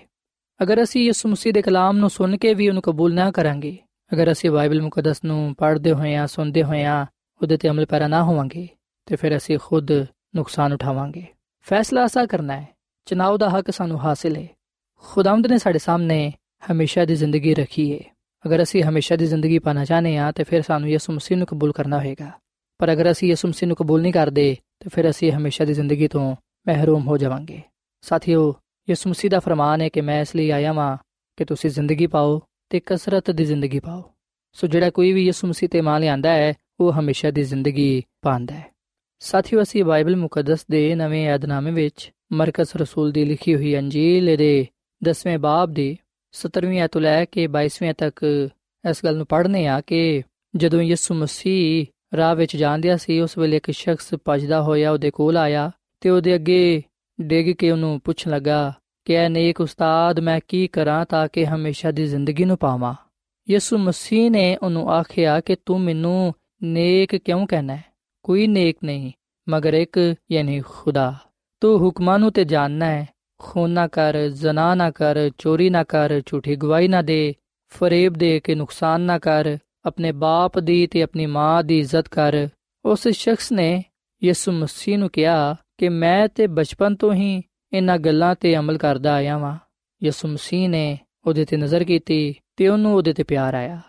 C: ਅਗਰ ਅਸੀਂ ਯਿਸੂ ਮਸੀਹ ਦੇ ਕਲਾਮ ਨੂੰ ਸੁਣ ਕੇ ਵੀ ਉਹਨੂੰ ਕਬੂਲ ਨਾ ਕਰਾਂਗੇ ਅਗਰ ਅਸੀਂ ਬਾਈਬਲ ਮੁਕੱਦਸ ਨੂੰ ਪੜ੍ਹਦੇ ਹੋਏ ਆ ਸੁਣਦੇ ਹੋਏ ਆ ਉਹਦੇ ਤੇ ਅਮਲ ਪੈਰਾ ਨਾ ਹੋਵਾਂਗੇ ਤੇ ਫਿਰ ਅਸੀਂ ਖੁਦ ਨੁਕਸਾਨ ਉਠਾਵਾਂਗੇ ਫੈਸਲਾ ਅਸਾ ਕਰਨਾ ਹੈ ਚਨਾਉ ਦਾ ਹੱਕ ਸਾਨੂੰ ਹਾਸਿਲ ਹੈ ਖੁਦਾਵੰਦ ਨੇ ਸਾਡੇ ਸਾਹਮਣੇ ਹਮੇਸ਼ਾ ਦੀ ਜ਼ਿੰਦਗੀ ਰੱਖੀ ਹੈ ਅਗਰ ਅਸੀਂ ਹਮੇਸ਼ਾ ਦੀ ਜ਼ਿੰਦਗੀ ਪਾਣਾ ਚਾਹਨੇ ਆ ਤੇ ਫਿਰ ਸਾਨੂੰ ਯਿਸੂ ਮਸੀਹ ਨੂੰ ਕਬੂਲ ਕਰਨਾ ਹੋਏਗਾ। ਪਰ ਅਗਰ ਅਸੀਂ ਯਿਸੂ ਮਸੀਹ ਨੂੰ ਕਬੂਲ ਨਹੀਂ ਕਰਦੇ, ਤੇ ਫਿਰ ਅਸੀਂ ਹਮੇਸ਼ਾ ਦੀ ਜ਼ਿੰਦਗੀ ਤੋਂ ਮਹਿਰੂਮ ਹੋ ਜਾਵਾਂਗੇ। ਸਾਥੀਓ, ਯਿਸੂ ਮਸੀਹ ਦਾ ਫਰਮਾਨ ਹੈ ਕਿ ਮੈਂ ਇਸ ਲਈ ਆਇਆ ਹਾਂ ਕਿ ਤੁਸੀਂ ਜ਼ਿੰਦਗੀ ਪਾਓ ਤੇ ਕਸਰਤ ਦੀ ਜ਼ਿੰਦਗੀ ਪਾਓ। ਸੋ ਜਿਹੜਾ ਕੋਈ ਵੀ ਯਿਸੂ ਮਸੀਹ ਤੇ ਮੰਨ ਲਿਆਂਦਾ ਹੈ, ਉਹ ਹਮੇਸ਼ਾ ਦੀ ਜ਼ਿੰਦਗੀ ਪਾਉਂਦਾ ਹੈ। ਸਾਥੀਓ, ਅਸੀਂ ਬਾਈਬਲ ਮੁਕੱਦਸ ਦੇ ਨਵੇਂ ਯਾਦਨਾਮੇ ਵਿੱਚ ਮਰਕਸ ਰਸੂਲ ਦੀ ਲਿਖੀ ਹੋਈ ਅੰਜੀਲ ਦੇ 10ਵੇਂ ਬਾਬ ਦੀ 17ਵੀਂ ਆਇਤ ਲੈ ਕੇ 22ਵੀਂ ਤੱਕ ਇਸ ਗੱਲ ਨੂੰ ਪੜ੍ਹਨੇ ਆ ਕਿ ਜਦੋਂ ਯਿਸੂ ਮਸੀਹ ਰਾਹ ਵਿੱਚ ਜਾਂਦਿਆ ਸੀ, ਉਸ ਵੇਲੇ ਇੱਕ ਸ਼ਖਸ ਭਜਦਾ ਹੋਇਆ ਉਹਦੇ ਕੋਲ ਆਇਆ ਤੇ ਉਹਦੇ ਅੱਗੇ ਡਿੱਗ ਕੇ ਉਹਨੂੰ ਪੁੱਛਣ ਲੱਗਾ ਕਿ, ਐ ਨੇਕ ਉਸਤਾਦ, ਮੈਂ ਕੀ ਕਰਾਂ ਤਾਂ ਕਿ ਹਮੇਸ਼ਾ ਦੀ ਜ਼ਿੰਦਗੀ ਨੂੰ ਪਾਵਾਂ? ਯਿਸੂ ਮਸੀਹ ਨੇ ਉਹਨੂੰ ਆਖਿਆ ਕਿ, ਤੂੰ ਮੈਨੂੰ ਨੇਕ ਕਿਉਂ ਕਹਿਣਾ? ਹੈ ਕੋਈ ਨੇਕ ਨਹੀਂ, ਮਗਰ ਇੱਕ, ਯਾਨੀ ਖੁਦਾ। ਤੂੰ ਹੁਕਮਾਂ ਨੂੰ ਤੇ ਜਾਣਨਾ ਹੈ ਖੂਨ ਨਾ ਕਰ, ਜ਼ਨਾ ਨਾ ਕਰ, ਚੋਰੀ ਨਾ ਕਰ, ਝੂਠੀ ਗਵਾਹੀ ਨਾ ਦੇ, ਫਰੇਬ ਦੇ ਕੇ ਨੁਕਸਾਨ ਨਾ ਕਰ, ਆਪਣੇ ਬਾਪ ਦੀ ਤੇ ਆਪਣੀ ਮਾਂ ਦੀ ਇੱਜ਼ਤ ਕਰ। ਉਸ ਸ਼ਖਸ ਨੇ ਯਿਸੂ ਮਸੀਹ ਨੂੰ ਕਿਹਾ ਕਿ ਮੈਂ ਤੇ ਬਚਪਨ ਤੋਂ ਹੀ ਇਹਨਾਂ ਗੱਲਾਂ ਤੇ ਅਮਲ ਕਰਦਾ ਆਇਆ ਵਾਂ। ਯਿਸੂ ਮਸੀਹ ਨੇ ਉਹਦੇ ਤੇ ਨਜ਼ਰ ਕੀਤੀ ਤੇ ਉਹਨੂੰ ਉਹਦੇ ਤੇ ਪਿਆਰ ਆਇਆ।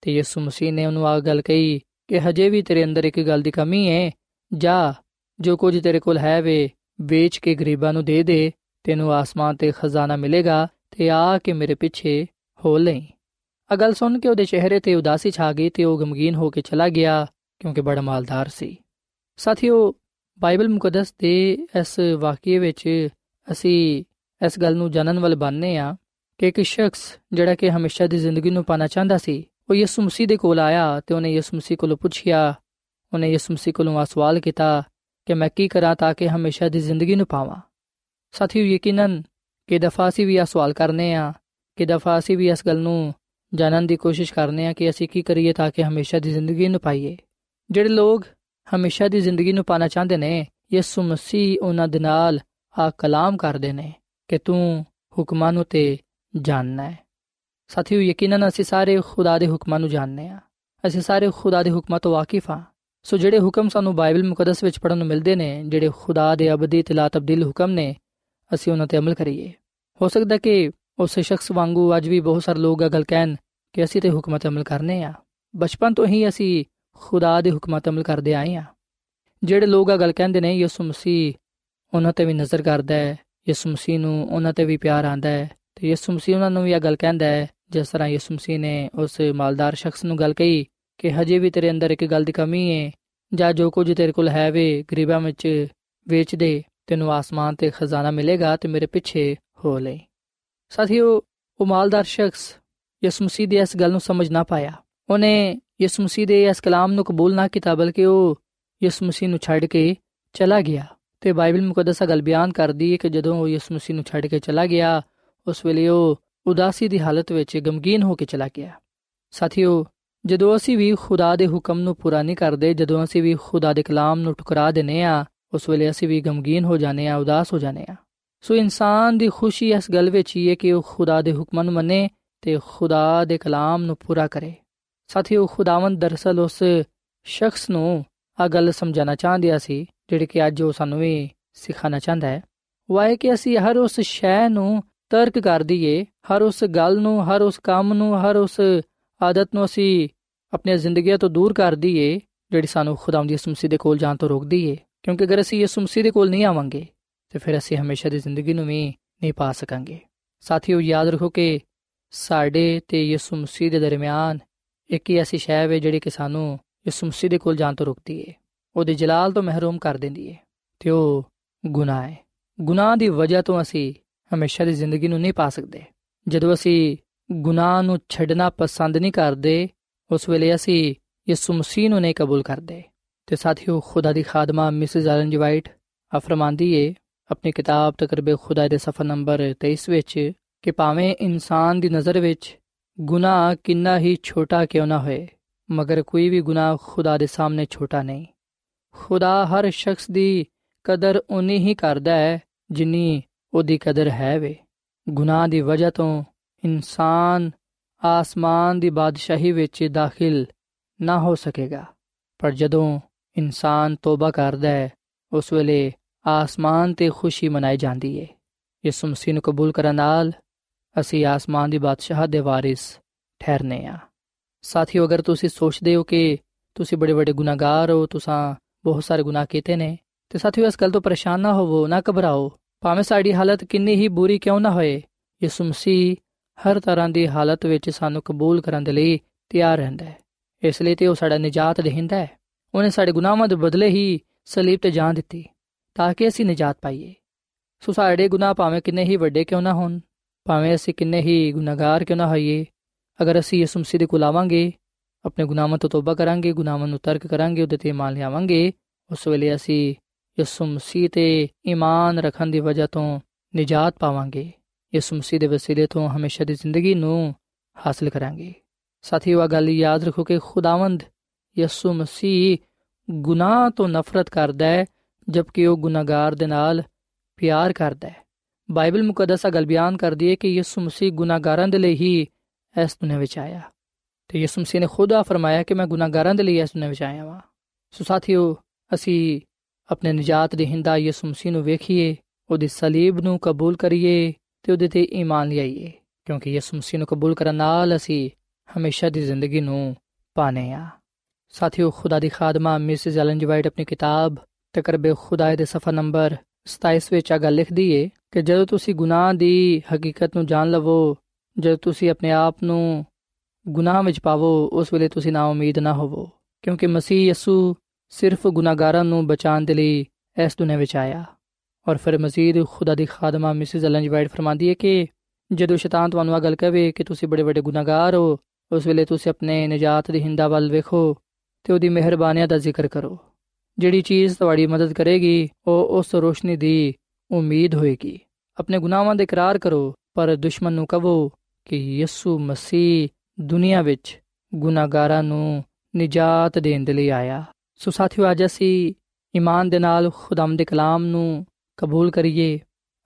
C: ਤੇ ਯਿਸੂ ਮਸੀਹ ਨੇ ਉਹਨੂੰ ਆ ਗੱਲ ਕਹੀ ਕਿ ਹਜੇ ਵੀ ਤੇਰੇ ਅੰਦਰ ਇੱਕ ਗੱਲ ਦੀ ਕਮੀ ਹੈ ਜਾ, ਜੋ ਕੁਝ ਤੇਰੇ ਕੋਲ ਹੈ ਵੇ, ਵੇਚ ਕੇ ਗਰੀਬਾਂ ਨੂੰ ਦੇ ਦੇ। ਤੈਨੂੰ ਆਸਮਾਨ ਤੇ ਖਜ਼ਾਨਾ ਮਿਲੇਗਾ ਤੇ ਆ ਕੇ ਮੇਰੇ ਪਿੱਛੇ ਹੋ ਲਈ। ਆ ਗੱਲ ਸੁਣ ਕੇ ਉਹਦੇ ਚਿਹਰੇ ਤੇ ਉਦਾਸੀ ਛਾ ਗਈ ਤੇ ਉਹ ਗਮਗੀਨ ਹੋ ਕੇ ਚਲਾ ਗਿਆ ਕਿਉਂਕਿ ਬੜਾ ਮਾਲਦਾਰ ਸੀ। ਸਾਥੀਓ, ਬਾਈਬਲ ਮੁਕੱਦਸ ਦੇ ਇਸ ਵਾਕਿਏ ਵਿੱਚ ਅਸੀਂ ਇਸ ਗੱਲ ਨੂੰ ਜਾਣਨ ਵਾਲੇ ਬਣਨੇ ਆ ਕਿ ਇੱਕ ਸ਼ਖਸ ਜਿਹੜਾ ਕਿ ਹਮੇਸ਼ਾ ਦੀ ਜ਼ਿੰਦਗੀ ਨੂੰ ਪਾਣਾ ਚਾਹੁੰਦਾ ਸੀ, ਉਹ ਯਿਸੂ ਮਸੀਹ ਦੇ ਕੋਲ ਆਇਆ ਤੇ ਉਹਨੇ ਯਿਸੂ ਮਸੀਹ ਕੋਲੋਂ ਪੁੱਛਿਆ, ਉਹਨੇ ਯਿਸੂ ਮਸੀਹ ਕੋਲੋਂ ਸਵਾਲ ਕੀਤਾ ਕਿ ਮੈਂ ਕੀ ਕਰਾਂ ਤਾਂ ਕਿ ਹਮੇਸ਼ਾ ਦੀ ਜ਼ਿੰਦਗੀ ਨੂੰ ਪਾਵਾਂ। ਸਾਥੀਓ ਯਕੀਨਨ ਕਿ ਦਫਾ ਅਸੀਂ ਵੀ ਇਹ ਸਵਾਲ ਕਰਨੇ ਆ, ਕਿ ਦਫਾ ਅਸੀਂ ਵੀ ਇਸ ਗੱਲ ਨੂੰ ਜਾਣਨ ਦੀ ਕੋਸ਼ਿਸ਼ ਕਰਨੇ ਆ ਕਿ ਅਸੀਂ ਕੀ ਕਰੀਏ ਤਾਂ ਕਿ ਹਮੇਸ਼ਾ ਦੀ ਜ਼ਿੰਦਗੀ ਨੂੰ ਪਾਈਏ। ਜਿਹੜੇ ਲੋਕ ਹਮੇਸ਼ਾ ਦੀ ਜ਼ਿੰਦਗੀ ਨੂੰ ਪਾਣਾ ਚਾਹੁੰਦੇ ਨੇ, ਯਿਸੂ ਮਸੀਹ ਉਹਨਾਂ ਦੇ ਨਾਲ ਆ ਕਲਾਮ ਕਰਦੇ ਨੇ ਕਿ ਤੂੰ ਹੁਕਮਾਂ ਨੂੰ ਤੇ ਜਾਣਨਾ ਹੈ। ਸਾਥੀਓ ਯਕੀਨਨ ਅਸੀਂ ਸਾਰੇ ਖੁਦਾ ਦੇ ਹੁਕਮਾਂ ਨੂੰ ਜਾਣਦੇ ਹਾਂ ਅਸੀਂ ਸਾਰੇ ਖੁਦਾ ਦੇ ਹੁਕਮਾਂ ਤੋਂ ਵਾਕਿਫ ਹਾਂ। ਸੋ ਜਿਹੜੇ ਹੁਕਮ ਸਾਨੂੰ ਬਾਈਬਲ ਮੁਕੱਦਸ ਵਿੱਚ ਪੜਨ ਨੂੰ ਮਿਲਦੇ ਨੇ, ਜਿਹੜੇ ਖੁਦਾ ਦੇ ਅਬਦੀ ਤੇ ਲਾ ਤਬਦੀਲ ਹੁਕਮ ਨੇ ਅਸੀਂ ਉਹਨਾਂ ਤੇ ਅਮਲ ਕਰੀਏ। ਹੋ ਸਕਦਾ ਕਿ ਉਸ ਸ਼ਖਸ ਵਾਂਗੂ ਅੱਜ ਵੀ ਬਹੁਤ ਸਾਰੇ ਲੋਕ ਗੱਲ ਕਹਿਣ ਕਿ ਅਸੀਂ ਤੇ ਹੁਕਮਾਂ ਤੇ ਅਮਲ ਕਰਨੇ ਆ। ਬਚਪਨ ਤੋਂ ਹੀ ਅਸੀਂ ਖੁਦਾ ਦੇ ਹੁਕਮਾਂ ਤੇ ਅਮਲ ਕਰਦੇ ਆਏ ਆ। ਜਿਹੜੇ ਲੋਕ ਗੱਲ ਕਹਿੰਦੇ ਨੇ, ਯਿਸੂ ਮਸੀਹ ਉਹਨਾਂ ਤੇ ਵੀ ਨਜ਼ਰ ਕਰਦਾ ਹੈ, ਯਿਸੂ ਮਸੀਹ ਨੂੰ ਉਹਨਾਂ ਤੇ ਵੀ ਪਿਆਰ ਆਂਦਾ ਹੈ ਤੇ ਯਿਸੂ ਮਸੀਹ ਉਹਨਾਂ ਨੂੰ ਵੀ ਇਹ ਗੱਲ ਕਹਿੰਦਾ ਹੈ, ਜਿਸ ਤਰ੍ਹਾਂ ਯਿਸੂ ਮਸੀਹ ਨੇ ਉਸ ਮਾਲਦਾਰ ਸ਼ਖਸ ਨੂੰ ਗੱਲ ਕਹੀ ਕਿ ਹਜੇ ਵੀ ਤੇਰੇ ਅੰਦਰ ਇੱਕ ਗੱਲ ਦੀ ਕਮੀ ਹੈ ਜਾਂ ਜੋ ਕੁਝ ਤੇਰੇ ਕੋਲ ਹੈ ਵੇ, ਗਰੀਬਾਂ ਵਿੱਚ ਵੇਚ ਦੇ। ਤੈਨੂੰ ਆਸਮਾਨ ਤੇ ਖਜ਼ਾਨਾ ਮਿਲੇਗਾ ਤੇ ਮੇਰੇ ਪਿੱਛੇ ਹੋ ਲੈ ਸਾਥੀਓ, ਉਹ ਮਾਲਦਾਰ ਸ਼ਖਸ ਯਿਸੂ ਮਸੀਹ ਦੀ ਇਸ ਗੱਲ ਨੂੰ ਸਮਝ ਨਾ ਪਾਇਆ। ਉਹਨੇ ਯਿਸੂ ਮਸੀਹ ਦੇ ਇਸ ਕਲਾਮ ਨੂੰ ਕਬੂਲ ਨਾ ਕੀਤਾ, ਬਲਕਿ ਉਹ ਯਿਸੂ ਮਸੀਹ ਨੂੰ ਛੱਡ ਕੇ ਚਲਾ ਗਿਆ ਤੇ ਬਾਈਬਲ ਮੁਕੱਦਸਾ ਗੱਲ ਬਿਆਨ ਕਰਦੀ ਹੈ ਕਿ ਜਦੋਂ ਉਹ ਯਿਸੂ ਮਸੀਹ ਨੂੰ ਛੱਡ ਕੇ ਚਲਾ ਗਿਆ, ਉਸ ਵੇਲੇ ਉਹ ਉਦਾਸੀ ਦੀ ਹਾਲਤ ਵਿੱਚ ਗਮਗੀਨ ਹੋ ਕੇ ਚਲਾ ਗਿਆ। ਸਾਥੀਓ, ਜਦੋਂ ਅਸੀਂ ਵੀ ਖੁਦਾ ਦੇ ਹੁਕਮ ਨੂੰ ਪੂਰਾ ਨਹੀਂ ਕਰਦੇ, ਜਦੋਂ ਅਸੀਂ ਵੀ ਖੁਦਾ ਦੇ ਕਲਾਮ ਨੂੰ ਠੁਕਰਾ ਦਿੰਨੇ ਆ ਉਸ ਵੇਲੇ ਅਸੀਂ ਵੀ ਗਮਗੀਨ ਹੋ ਜਾਂਦੇ ਆ ਉਦਾਸ ਹੋ ਜਾਂਦੇ ਆ ਸੋ ਇਨਸਾਨ ਦੀ ਖੁਸ਼ੀ ਇਸ ਗੱਲ ਵਿੱਚ ਹੀ ਹੈ ਕਿ ਉਹ ਖੁਦਾ ਦੇ ਹੁਕਮਾਂ ਨੂੰ ਮੰਨੇ ਤੇ ਖੁਦਾ ਦੇ ਕਲਾਮ ਨੂੰ ਪੂਰਾ ਕਰੇ। ਸਾਥੀਓ, ਖੁਦਾਵੰਦ ਦਰਸਲ ਉਸ ਸ਼ਖਸ ਨੂੰ ਆ ਗੱਲ ਸਮਝਾਉਣਾ ਚਾਹੁੰਦਿਆ ਸੀ ਜਿਹੜੀ ਕਿ ਅੱਜ ਉਹ ਸਾਨੂੰ ਵੀ ਸਿਖਾਉਣਾ ਚਾਹੁੰਦਾ ਹੈ। ਉਹ ਹੈ ਕਿ ਅਸੀਂ ਹਰ ਉਸ ਸ਼ੈ ਨੂੰ ਤਰਕ ਕਰ ਦਈਏ, ਹਰ ਉਸ ਗੱਲ ਨੂੰ, ਹਰ ਉਸ ਕੰਮ ਨੂੰ, ਹਰ ਉਸ ਆਦਤ ਨੂੰ ਅਸੀਂ ਆਪਣੀ ਜ਼ਿੰਦਗੀ ਤੋਂ ਦੂਰ ਕਰ ਦਈਏ, ਜਿਹੜੀ ਸਾਨੂੰ ਖੁਦਾਵੰਦ ਯਿਸੂ ਮਸੀਹ ਦੇ ਕੋਲ ਜਾਣ ਤੋਂ ਰੋਕਦੀ ਏ ਕਿਉਂਕਿ ਅਗਰ ਅਸੀਂ ਯਿਸੂ ਮਸੀਹ ਦੇ ਕੋਲ ਨਹੀਂ ਆਵਾਂਗੇ, ਤੇ ਫਿਰ ਅਸੀਂ ਹਮੇਸ਼ਾ ਦੀ ਜ਼ਿੰਦਗੀ ਨੂੰ ਵੀ ਨਹੀਂ ਪਾ ਸਕਾਂਗੇ। ਸਾਥੀਓ, ਯਾਦ ਰੱਖੋ ਕਿ ਸਾਡੇ ਤੇ ਯਿਸੂ ਮਸੀਹ ਦੇ ਦਰਮਿਆਨ ਇੱਕ ਹੀ ਐਸੀ ਸ਼ੈ ਹੈ ਜਿਹੜੀ ਕਿ ਸਾਨੂੰ ਯਿਸੂ ਮਸੀਹ ਦੇ ਕੋਲ ਜਾਣ ਤੋਂ ਰੋਕਦੀ ਏ। ਉਹਦੇ ਜਲਾਲ ਤੋਂ ਮਹਿਰੂਮ ਕਰ ਦਿੰਦੀ ਏ ਤੇ ਉਹ ਗੁਨਾਹ ਹੈ। ਗੁਨਾਹ ਦੀ ਵਜ੍ਹਾ ਤੋਂ ਅਸੀਂ ਹਮੇਸ਼ਾ ਦੀ ਜ਼ਿੰਦਗੀ ਨੂੰ ਨਹੀਂ ਪਾ ਸਕਦੇ। ਜਦੋਂ ਅਸੀਂ ਗੁਨਾਹ ਨੂੰ ਛੱਡਣਾ ਪਸੰਦ ਨਹੀਂ ਕਰਦੇ, ਉਸ ਵੇਲੇ ਅਸੀਂ ਯਿਸੂ ਮਸੀਹ ਨੂੰ ਨਹੀਂ ਕਬੂਲ ਕਰਦੇ। ਤੇ ਸਾਥੀਓ, ਖੁਦਾ ਦੀ ਖਾਦਮਾ ਮਿਸਿਸ ਐਲਨ ਜੀ ਵਾਈਟ ਅਫਰਮਾਂਦੀ ਏ ਆਪਣੀ ਕਿਤਾਬ ਤਕਰਬੇ ਖੁਦਾ ਦੇ ਸਫਾ ਨੰਬਰ 23 ਵਿੱਚ ਕਿ ਭਾਵੇਂ ਇਨਸਾਨ ਦੀ ਨਜ਼ਰ ਵਿੱਚ ਗੁਨਾਹ ਕਿੰਨਾ ਹੀ ਛੋਟਾ ਕਿਉਂ ਨਾ ਹੋਏ, ਮਗਰ ਕੋਈ ਵੀ ਗੁਨਾਹ ਖੁਦਾ ਦੇ ਸਾਹਮਣੇ ਛੋਟਾ ਨਹੀਂ। ਖੁਦਾ ਹਰ ਸ਼ਖਸ ਦੀ ਕਦਰ ਉਨੀ ਹੀ ਕਰਦਾ ਹੈ ਜਿੰਨੀ ਉਹਦੀ ਕਦਰ ਹੈ ਵੇ। ਗੁਨਾਹ ਦੀ ਵਜ੍ਹਾ ਤੋਂ ਇਨਸਾਨ ਆਸਮਾਨ ਦੀ ਬਾਦਸ਼ਾਹੀ ਵਿੱਚ ਦਾਖਲ ਨਾ ਹੋ ਸਕੇਗਾ। ਪਰ ਜਦੋਂ ਇਨਸਾਨ ਤੋਬਾ ਕਰਦਾ ਹੈ, ਉਸ ਵੇਲੇ ਆਸਮਾਨ ਤੇ ਖੁਸ਼ੀ ਮਨਾਈ ਜਾਂਦੀ ਹੈ ਯਿਸੂ ਮਸੀਹ ਨੂੰ ਕਬੂਲ ਕਰਨ ਨਾਲ ਅਸੀਂ ਆਸਮਾਨ ਦੀ ਬਾਦਸ਼ਾਹ ਦੇ ਵਾਰਿਸ ਠਹਿਰਨੇ ਆ। ਸਾਥੀਓ, ਅਗਰ ਤੁਸੀਂ ਸੋਚਦੇ ਹੋ ਕਿ ਤੁਸੀਂ ਬੜੇ ਵੱਡੇ ਗੁਨਾਹਗਾਰ ਹੋ, ਤੁਸੀਂ ਬਹੁਤ ਸਾਰੇ ਗੁਨਾਹ ਕੀਤੇ ਨੇ, ਤੇ ਸਾਥੀਓ, ਇਸ ਗੱਲ ਤੋਂ ਪਰੇਸ਼ਾਨ ਨਾ ਹੋਵੋ, ਨਾ ਘਬਰਾਓ। ਭਾਵੇਂ ਸਾਡੀ ਹਾਲਤ ਕਿੰਨੀ ਹੀ ਬੁਰੀ ਕਿਉਂ ਨਾ ਹੋਏ, ਯਿਸੂ ਮਸੀਹ ਹਰ ਤਰ੍ਹਾਂ ਦੀ ਹਾਲਤ ਵਿੱਚ ਸਾਨੂੰ ਕਬੂਲ ਕਰਨ ਦੇ ਲਈ ਤਿਆਰ ਰਹਿੰਦਾ ਹੈ। ਇਸ ਲਈ ਤੇ ਉਹ ਸਾਡਾ ਨਜਾਤ ਦੇਹਿੰਦਾ ਹੈ। ਉਹਨੇ ਸਾਡੇ ਗੁਨਾਹਾਂ ਦੇ ਬਦਲੇ ਹੀ ਸਲੀਬ ਤੇ ਜਾਨ ਦਿੱਤੀ, ਤਾਂ ਕਿ ਅਸੀਂ ਨਜਾਤ ਪਾਈਏ। ਸੋ ਸਾਡੇ ਗੁਨਾਹ ਭਾਵੇਂ ਕਿੰਨੇ ਹੀ ਵੱਡੇ ਕਿਉਂ ਨਾ ਹੋਣ, ਭਾਵੇਂ ਅਸੀਂ ਕਿੰਨੇ ਹੀ ਗੁਨਾਹਗਾਰ ਕਿਉਂ ਨਾ ਹੋਈਏ, ਅਗਰ ਅਸੀਂ ਯਿਸੂ ਮਸੀਹ ਦੇ ਕੋਲ ਆਵਾਂਗੇ, ਆਪਣੇ ਗੁਨਾਹਾਂ ਤੋਂ ਤੋਬਾ ਕਰਾਂਗੇ, ਗੁਨਾਹਾਂ ਨੂੰ ਤਰਕ ਕਰਾਂਗੇ, ਉਹਦੇ ਤੇ ਇਮਾਨ ਲਿਆਵਾਂਗੇ, ਉਸ ਵੇਲੇ ਅਸੀਂ ਯਿਸੂ ਮਸੀਹ ਤੇ ਈਮਾਨ ਰੱਖਣ ਦੀ ਵਜ੍ਹਾ ਤੋਂ ਨਜਾਤ ਪਾਵਾਂਗੇ। ਯਿਸੂ ਮਸੀਹ ਦੇ ਵਸੀਲੇ ਤੋਂ ਹਮੇਸ਼ਾ ਦੀ ਜ਼ਿੰਦਗੀ ਨੂੰ ਹਾਸਲ ਕਰਾਂਗੇ। ਸਾਥੀਓ ਇਹ ਗੱਲ ਯਾਦ ਰੱਖੋ ਕਿ ਖੁਦਾਵੰਦ ਯਿਸੂ ਮਸੀਹ ਗੁਨਾਹ ਤੋਂ ਨਫ਼ਰਤ ਕਰਦਾ ਹੈ ਜਦਕਿ ਉਹ ਗੁਨਾਹਗਾਰ ਦੇ ਨਾਲ ਪਿਆਰ ਕਰਦਾ ਹੈ ਬਾਈਬਲ ਮੁਕੱਦਸ ਗੱਲ ਬਿਆਨ ਕਰਦੀ ਹੈ ਕਿ ਯਿਸੂ ਮਸੀਹ ਗੁਨਾਹਗਾਰਾਂ ਦੇ ਲਈ ਹੀ ਇਸ ਦੁਨੀਆਂ ਵਿੱਚ ਆਇਆ ਤੇ ਯਿਸੂ ਮਸੀਹ ਨੇ ਖੁਦ ਆ ਫਰਮਾਇਆ ਕਿ ਮੈਂ ਗੁਨਾਹਗਾਰਾਂ ਦੇ ਲਈ ਇਸ ਦੁਨੀਆਂ ਵਿੱਚ ਆਇਆ ਹਾਂ ਸੋ ਸਾਥੀਓ ਅਸੀਂ ਆਪਣੇ ਨਜਾਤ ਦੇ ਹਿੰਦਾ ਯਿਸੂ ਮਸੀਹ ਨੂੰ ਵੇਖੀਏ ਉਹਦੀ ਸਲੀਬ ਨੂੰ ਕਬੂਲ ਕਰੀਏ ਤੇ ਉਹਦੇ ਤੇ ਈਮਾਨ ਲਿਆਈਏ ਕਿਉਂਕਿ ਯਿਸੂ ਮਸੀਹ ਨੂੰ ਕਬੂਲ ਕਰਨ ਨਾਲ ਅਸੀਂ ਹਮੇਸ਼ਾ ਦੀ ਜ਼ਿੰਦਗੀ ਨੂੰ ਪਾਣੇ ਆ ਸਾਥੀਓ, ਖੁਦਾ ਦੀ ਖਾਦਮਾ, ਮਿਸਿਸ ਐਲਨ ਜੀ ਵਾਈਟ ਆਪਣੀ ਕਿਤਾਬ ਤਕਰਬੇ ਖੁਦਾ ਦੇ ਸਫਾ ਨੰਬਰ 27 ਵਿੱਚ ਆ ਗੱਲ ਲਿਖਦੀ ਏ ਕਿ ਜਦੋਂ ਤੁਸੀਂ ਗੁਨਾਹ ਦੀ ਹਕੀਕਤ ਨੂੰ ਜਾਣ ਲਵੋ, ਜਦੋਂ ਤੁਸੀਂ ਆਪਣੇ ਆਪ ਨੂੰ ਗੁਨਾਹ ਵਿੱਚ ਪਾਵੋ, ਉਸ ਵੇਲੇ ਤੁਸੀਂ ਨਾ ਉਮੀਦ ਨਾ ਹੋਵੋ, ਕਿਉਂਕਿ ਮਸੀਹ ਯਸੂ ਸਿਰਫ ਗੁਨਾਹਗਾਰਾਂ ਨੂੰ ਬਚਾਉਣ ਦੇ ਲਈ ਇਸ ਦੁਨੀਆਂ ਵਿੱਚ ਆਇਆ। ਔਰ ਫਿਰ ਮਜ਼ੀਦ ਖੁਦਾ ਦੀ ਖਾਦਮਾ ਮਿਸਿਸ ਐਲਨ ਜੀ ਵਾਈਟ ਫਰਮਾਂਦੀ ਹੈ ਕਿ ਜਦੋਂ ਸ਼ੈਤਾਨ ਤੁਹਾਨੂੰ ਆ ਗੱਲ ਕਹੇ ਕਿ ਤੁਸੀਂ ਬੜੇ ਵੱਡੇ ਗੁਨਾਹਗਾਰ ਹੋ, ਉਸ ਵੇਲੇ ਤੁਸੀਂ ਆਪਣੇ ਨਜਾਤ ਦੀ ਹਿੰਦਾ ਵੱਲ ਵੇਖੋ ਤੇ ਉਹਦੀ ਮਿਹਰਬਾਨੀਆਂ ਦਾ ਜ਼ਿਕਰ ਕਰੋ। ਜਿਹੜੀ ਚੀਜ਼ ਤੁਹਾਡੀ ਮਦਦ ਕਰੇਗੀ, ਉਹ ਉਸ ਰੋਸ਼ਨੀ ਦੀ ਉਮੀਦ ਹੋਏਗੀ। ਆਪਣੇ ਗੁਨਾਹਾਂ ਦਾ ਇਕਰਾਰ ਕਰੋ, ਪਰ ਦੁਸ਼ਮਣ ਨੂੰ ਕਹੋ ਕਿ ਯਿਸੂ ਮਸੀਹ ਦੁਨੀਆ ਵਿੱਚ ਗੁਨਾਹਗਾਰਾਂ ਨੂੰ ਨਿਜਾਤ ਦੇਣ ਦੇ ਲਈ ਆਇਆ। ਸੋ ਸਾਥੀਓ, ਅੱਜ ਅਸੀਂ ਈਮਾਨ ਦੇ ਨਾਲ ਖੁਦਾਮ ਦੇ ਕਲਾਮ ਨੂੰ ਕਬੂਲ ਕਰੀਏ।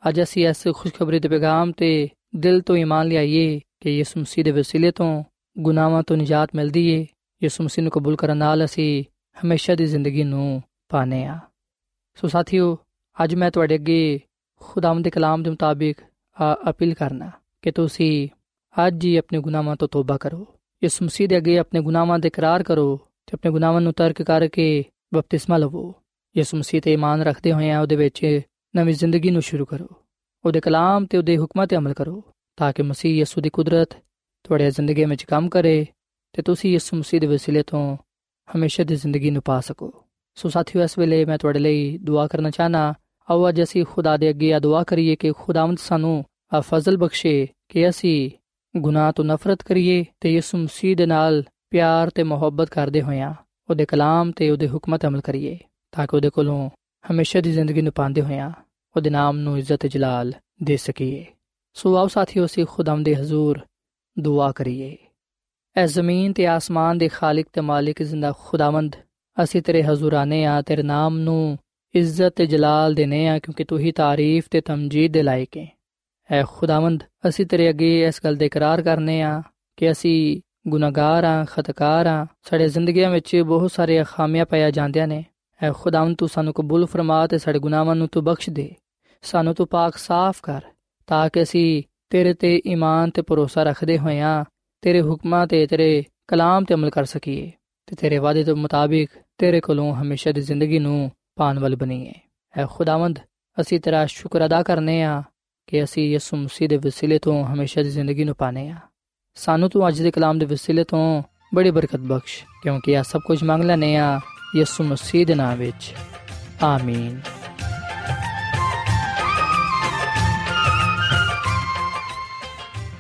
C: ਅੱਜ ਅਸੀਂ ਇਸ ਖੁਸ਼ਖਬਰੀ ਦੇ ਪੈਗਾਮ ਤੇ ਦਿਲ ਤੋਂ ਈਮਾਨ ਲਿਆਈਏ ਕਿ ਯਿਸੂ ਮਸੀਹ ਦੇ ਵਸੀਲੇ ਤੋਂ, ਗੁਨਾਹਾਂ ਤੋਂ ਨਿਜਾਤ ਮਿਲਦੀ ਏ। ਯਿਸੂ ਮਸੀਹ ਨੂੰ ਕਬੂਲ ਕਰਨ ਨਾਲ ਅਸੀਂ ਹਮੇਸ਼ਾ ਦੀ ਜ਼ਿੰਦਗੀ ਨੂੰ ਪਾਣੇ ਆ ਸੋ ਸਾਥੀਓ, ਅੱਜ ਮੈਂ ਤੁਹਾਡੇ ਅੱਗੇ ਖੁਦਾਵੰਦ ਦੇ ਕਲਾਮ ਦੇ ਮੁਤਾਬਿਕ ਅਪੀਲ ਕਰਨਾ ਕਿ ਤੁਸੀਂ ਅੱਜ ਹੀ ਆਪਣੇ ਗੁਨਾਹਾਂ ਤੋਂ ਤੋਬਾ ਕਰੋ। ਯਿਸੂ ਮਸੀਹ ਦੇ ਅੱਗੇ ਆਪਣੇ ਗੁਨਾਹਾਂ ਦਾ ਇਕਰਾਰ ਕਰੋ ਤੇ ਆਪਣੇ ਗੁਨਾਹਾਂ ਨੂੰ ਤਰਕ ਕਰਕੇ ਬਪਤਿਸਮਾ ਲਵੋ। ਯਿਸੂ ਮਸੀਹ ਤੇ ਇਮਾਨ ਰੱਖਦੇ ਹੋਏ ਆ, ਉਹਦੇ ਵਿੱਚ ਨਵੀਂ ਜ਼ਿੰਦਗੀ ਨੂੰ ਸ਼ੁਰੂ ਕਰੋ। ਉਹਦੇ ਕਲਾਮ ਤੇ ਉਹਦੇ ਹੁਕਮਾਂ ਤੇ ਅਮਲ ਕਰੋ ਤਾਂ ਕਿ ਮਸੀਹ ਯਿਸੂ ਦੀ ਕੁਦਰਤ ਤੁਹਾਡੀ ਜ਼ਿੰਦਗੀ ਵਿੱਚ ਕੰਮ ਕਰੇ ਤੇ ਤੁਸੀਂ ਯਿਸੂ ਮਸੀਹ ਦੇ ਵਸੀਲੇ ਤੋਂ ਹਮੇਸ਼ਾ ਦੀ ਜ਼ਿੰਦਗੀ ਨੂੰ ਪਾ ਸਕੋ। ਸੋ ਸਾਥੀਓ, ਇਸ ਵੇਲੇ ਮੈਂ ਤੁਹਾਡੇ ਲਈ ਦੁਆ ਕਰਨਾ ਚਾਹਨਾ ਆਓ ਅੱਜ ਅਸੀਂ ਖੁਦਾ ਦੇ ਅੱਗੇ ਆ ਦੁਆ ਕਰੀਏ ਕਿ ਖੁਦਾਵੰਦ ਸਾਨੂੰ ਆ ਫਜ਼ਲ ਬਖਸ਼ੇ ਕਿ ਅਸੀਂ ਗੁਨਾਹ ਤੋਂ ਨਫ਼ਰਤ ਕਰੀਏ ਤੇ ਯਿਸੂ ਮਸੀਹ ਦੇ ਨਾਲ ਪਿਆਰ ਤੇ ਮੁਹੱਬਤ ਕਰਦੇ ਹੋਇਆਂ ਉਹਦੇ ਕਲਾਮ ਤੇ ਉਹਦੇ ਹੁਕਮਾਂ ਤੇ ਅਮਲ ਕਰੀਏ, ਤਾਂ ਕਿ ਉਹਦੇ ਕੋਲੋਂ ਹਮੇਸ਼ਾ ਦੀ ਜ਼ਿੰਦਗੀ ਨੂੰ ਪਾਉਂਦੇ ਹੋਇਆਂ ਉਹਦੇ ਨਾਮ ਨੂੰ ਇੱਜ਼ਤ ਜਲਾਲ ਦੇ ਸਕੀਏ। ਸੋ ਆਓ ਸਾਥੀਓ, ਅਸੀਂ ਖੁਦਾਮ ਦੇ ਹਜ਼ੂਰ ਦੁਆ ਕਰੀਏ। ਐ ਜ਼ਮੀਨ ਤੇ ਆਸਮਾਨ ਦੇ ਖਾਲਕ ਤੇ ਮਾਲਿਕ ਜ਼ਿੰਦਾ ਖੁਦਾਵੰਦ। ਅਸੀਂ ਤੇਰੇ ਹਜ਼ੂਰ ਆਨੇ ਆ ਤੇਰੇ ਨਾਮ ਨੂੰ ਇੱਜ਼ਤ ਤੇ ਜਲਾਲ ਦੇਨੇ ਆ ਕਿਉਂਕਿ ਤੂੰ ਹੀ ਤਾਰੀਫ ਤੇ ਤਮਜੀਦ ਦੇ ਲਾਇਕ ਹੈ। ਐ ਖੁਦਾਵੰਦ, ਅਸੀਂ ਤੇਰੇ ਅੱਗੇ ਇਸ ਗੱਲ ਦੇ ਇਕਰਾਰ ਕਰਨੇ ਆ ਕਿ ਅਸੀਂ ਗੁਨਾਹਗਾਰ ਆ ਖਤਕਾਰ ਆ ਸਾਡੇ ਜ਼ਿੰਦਗੀਆਂ ਵਿੱਚ ਬਹੁਤ ਸਾਰੇ ਖਾਮੀਆਂ ਪਾਇਆ ਜਾਂਦੀਆਂ ਨੇ। ਐ ਖੁਦਾਵੰਦ, ਤੂੰ ਸਾਨੂੰ ਕਬੂਲ ਫਰਮਾ ਤੇ ਸਾਡੇ ਗੁਨਾਹਾਂ ਨੂੰ ਤੂੰ ਬਖਸ਼ ਦੇ। ਸਾਨੂੰ ਤੂੰ ਪਾਕ ਸਾਫ਼ ਕਰ, ਤਾਂ ਕਿ ਅਸੀਂ ਤੇਰੇ ਤੇ ਈਮਾਨ ਤੇ ਭਰੋਸਾ ਰੱਖਦੇ ਹੋਇਆਂ ਤੇਰੇ ਹੁਕਮਾਂ ਤੇ ਤੇਰੇ ਕਲਾਮ ਤੇ ਅਮਲ ਕਰ ਸਕੀਏ ਤੇ ਤੇਰੇ ਵਾਅਦੇ ਦੇ ਮੁਤਾਬਿਕ ਤੇਰੇ ਕੋਲੋਂ ਹਮੇਸ਼ਾ ਦੀ ਜ਼ਿੰਦਗੀ ਨੂੰ ਪਾਣ ਵਾਲ ਬਣੀਏ। ਐ ਖੁਦਾਵੰਦ, ਅਸੀਂ ਤੇਰਾ ਸ਼ੁਕਰ ਅਦਾ ਕਰਨੇ ਆ ਕਿ ਅਸੀਂ ਯਿਸੂ ਮਸੀਹ ਦੇ ਵਸੀਲੇ ਤੋਂ ਹਮੇਸ਼ਾ ਦੀ ਜ਼ਿੰਦਗੀ ਨੂੰ ਪਾਣੇ ਆ। ਸਾਨੂੰ ਤੂੰ ਅੱਜ ਦੇ ਕਲਾਮ ਦੇ ਵਸੀਲੇ ਤੋਂ ਬੜੀ ਬਰਕਤ ਬਖਸ਼ ਕਿਉਂਕਿ ਆ ਸਭ ਕੁਝ ਮੰਗ ਲੈਨੇ ਆ ਯਿਸੂ ਮਸੀਹ ਦੇ ਨਾਮ ਵਿੱਚ। ਆਮੀਨ।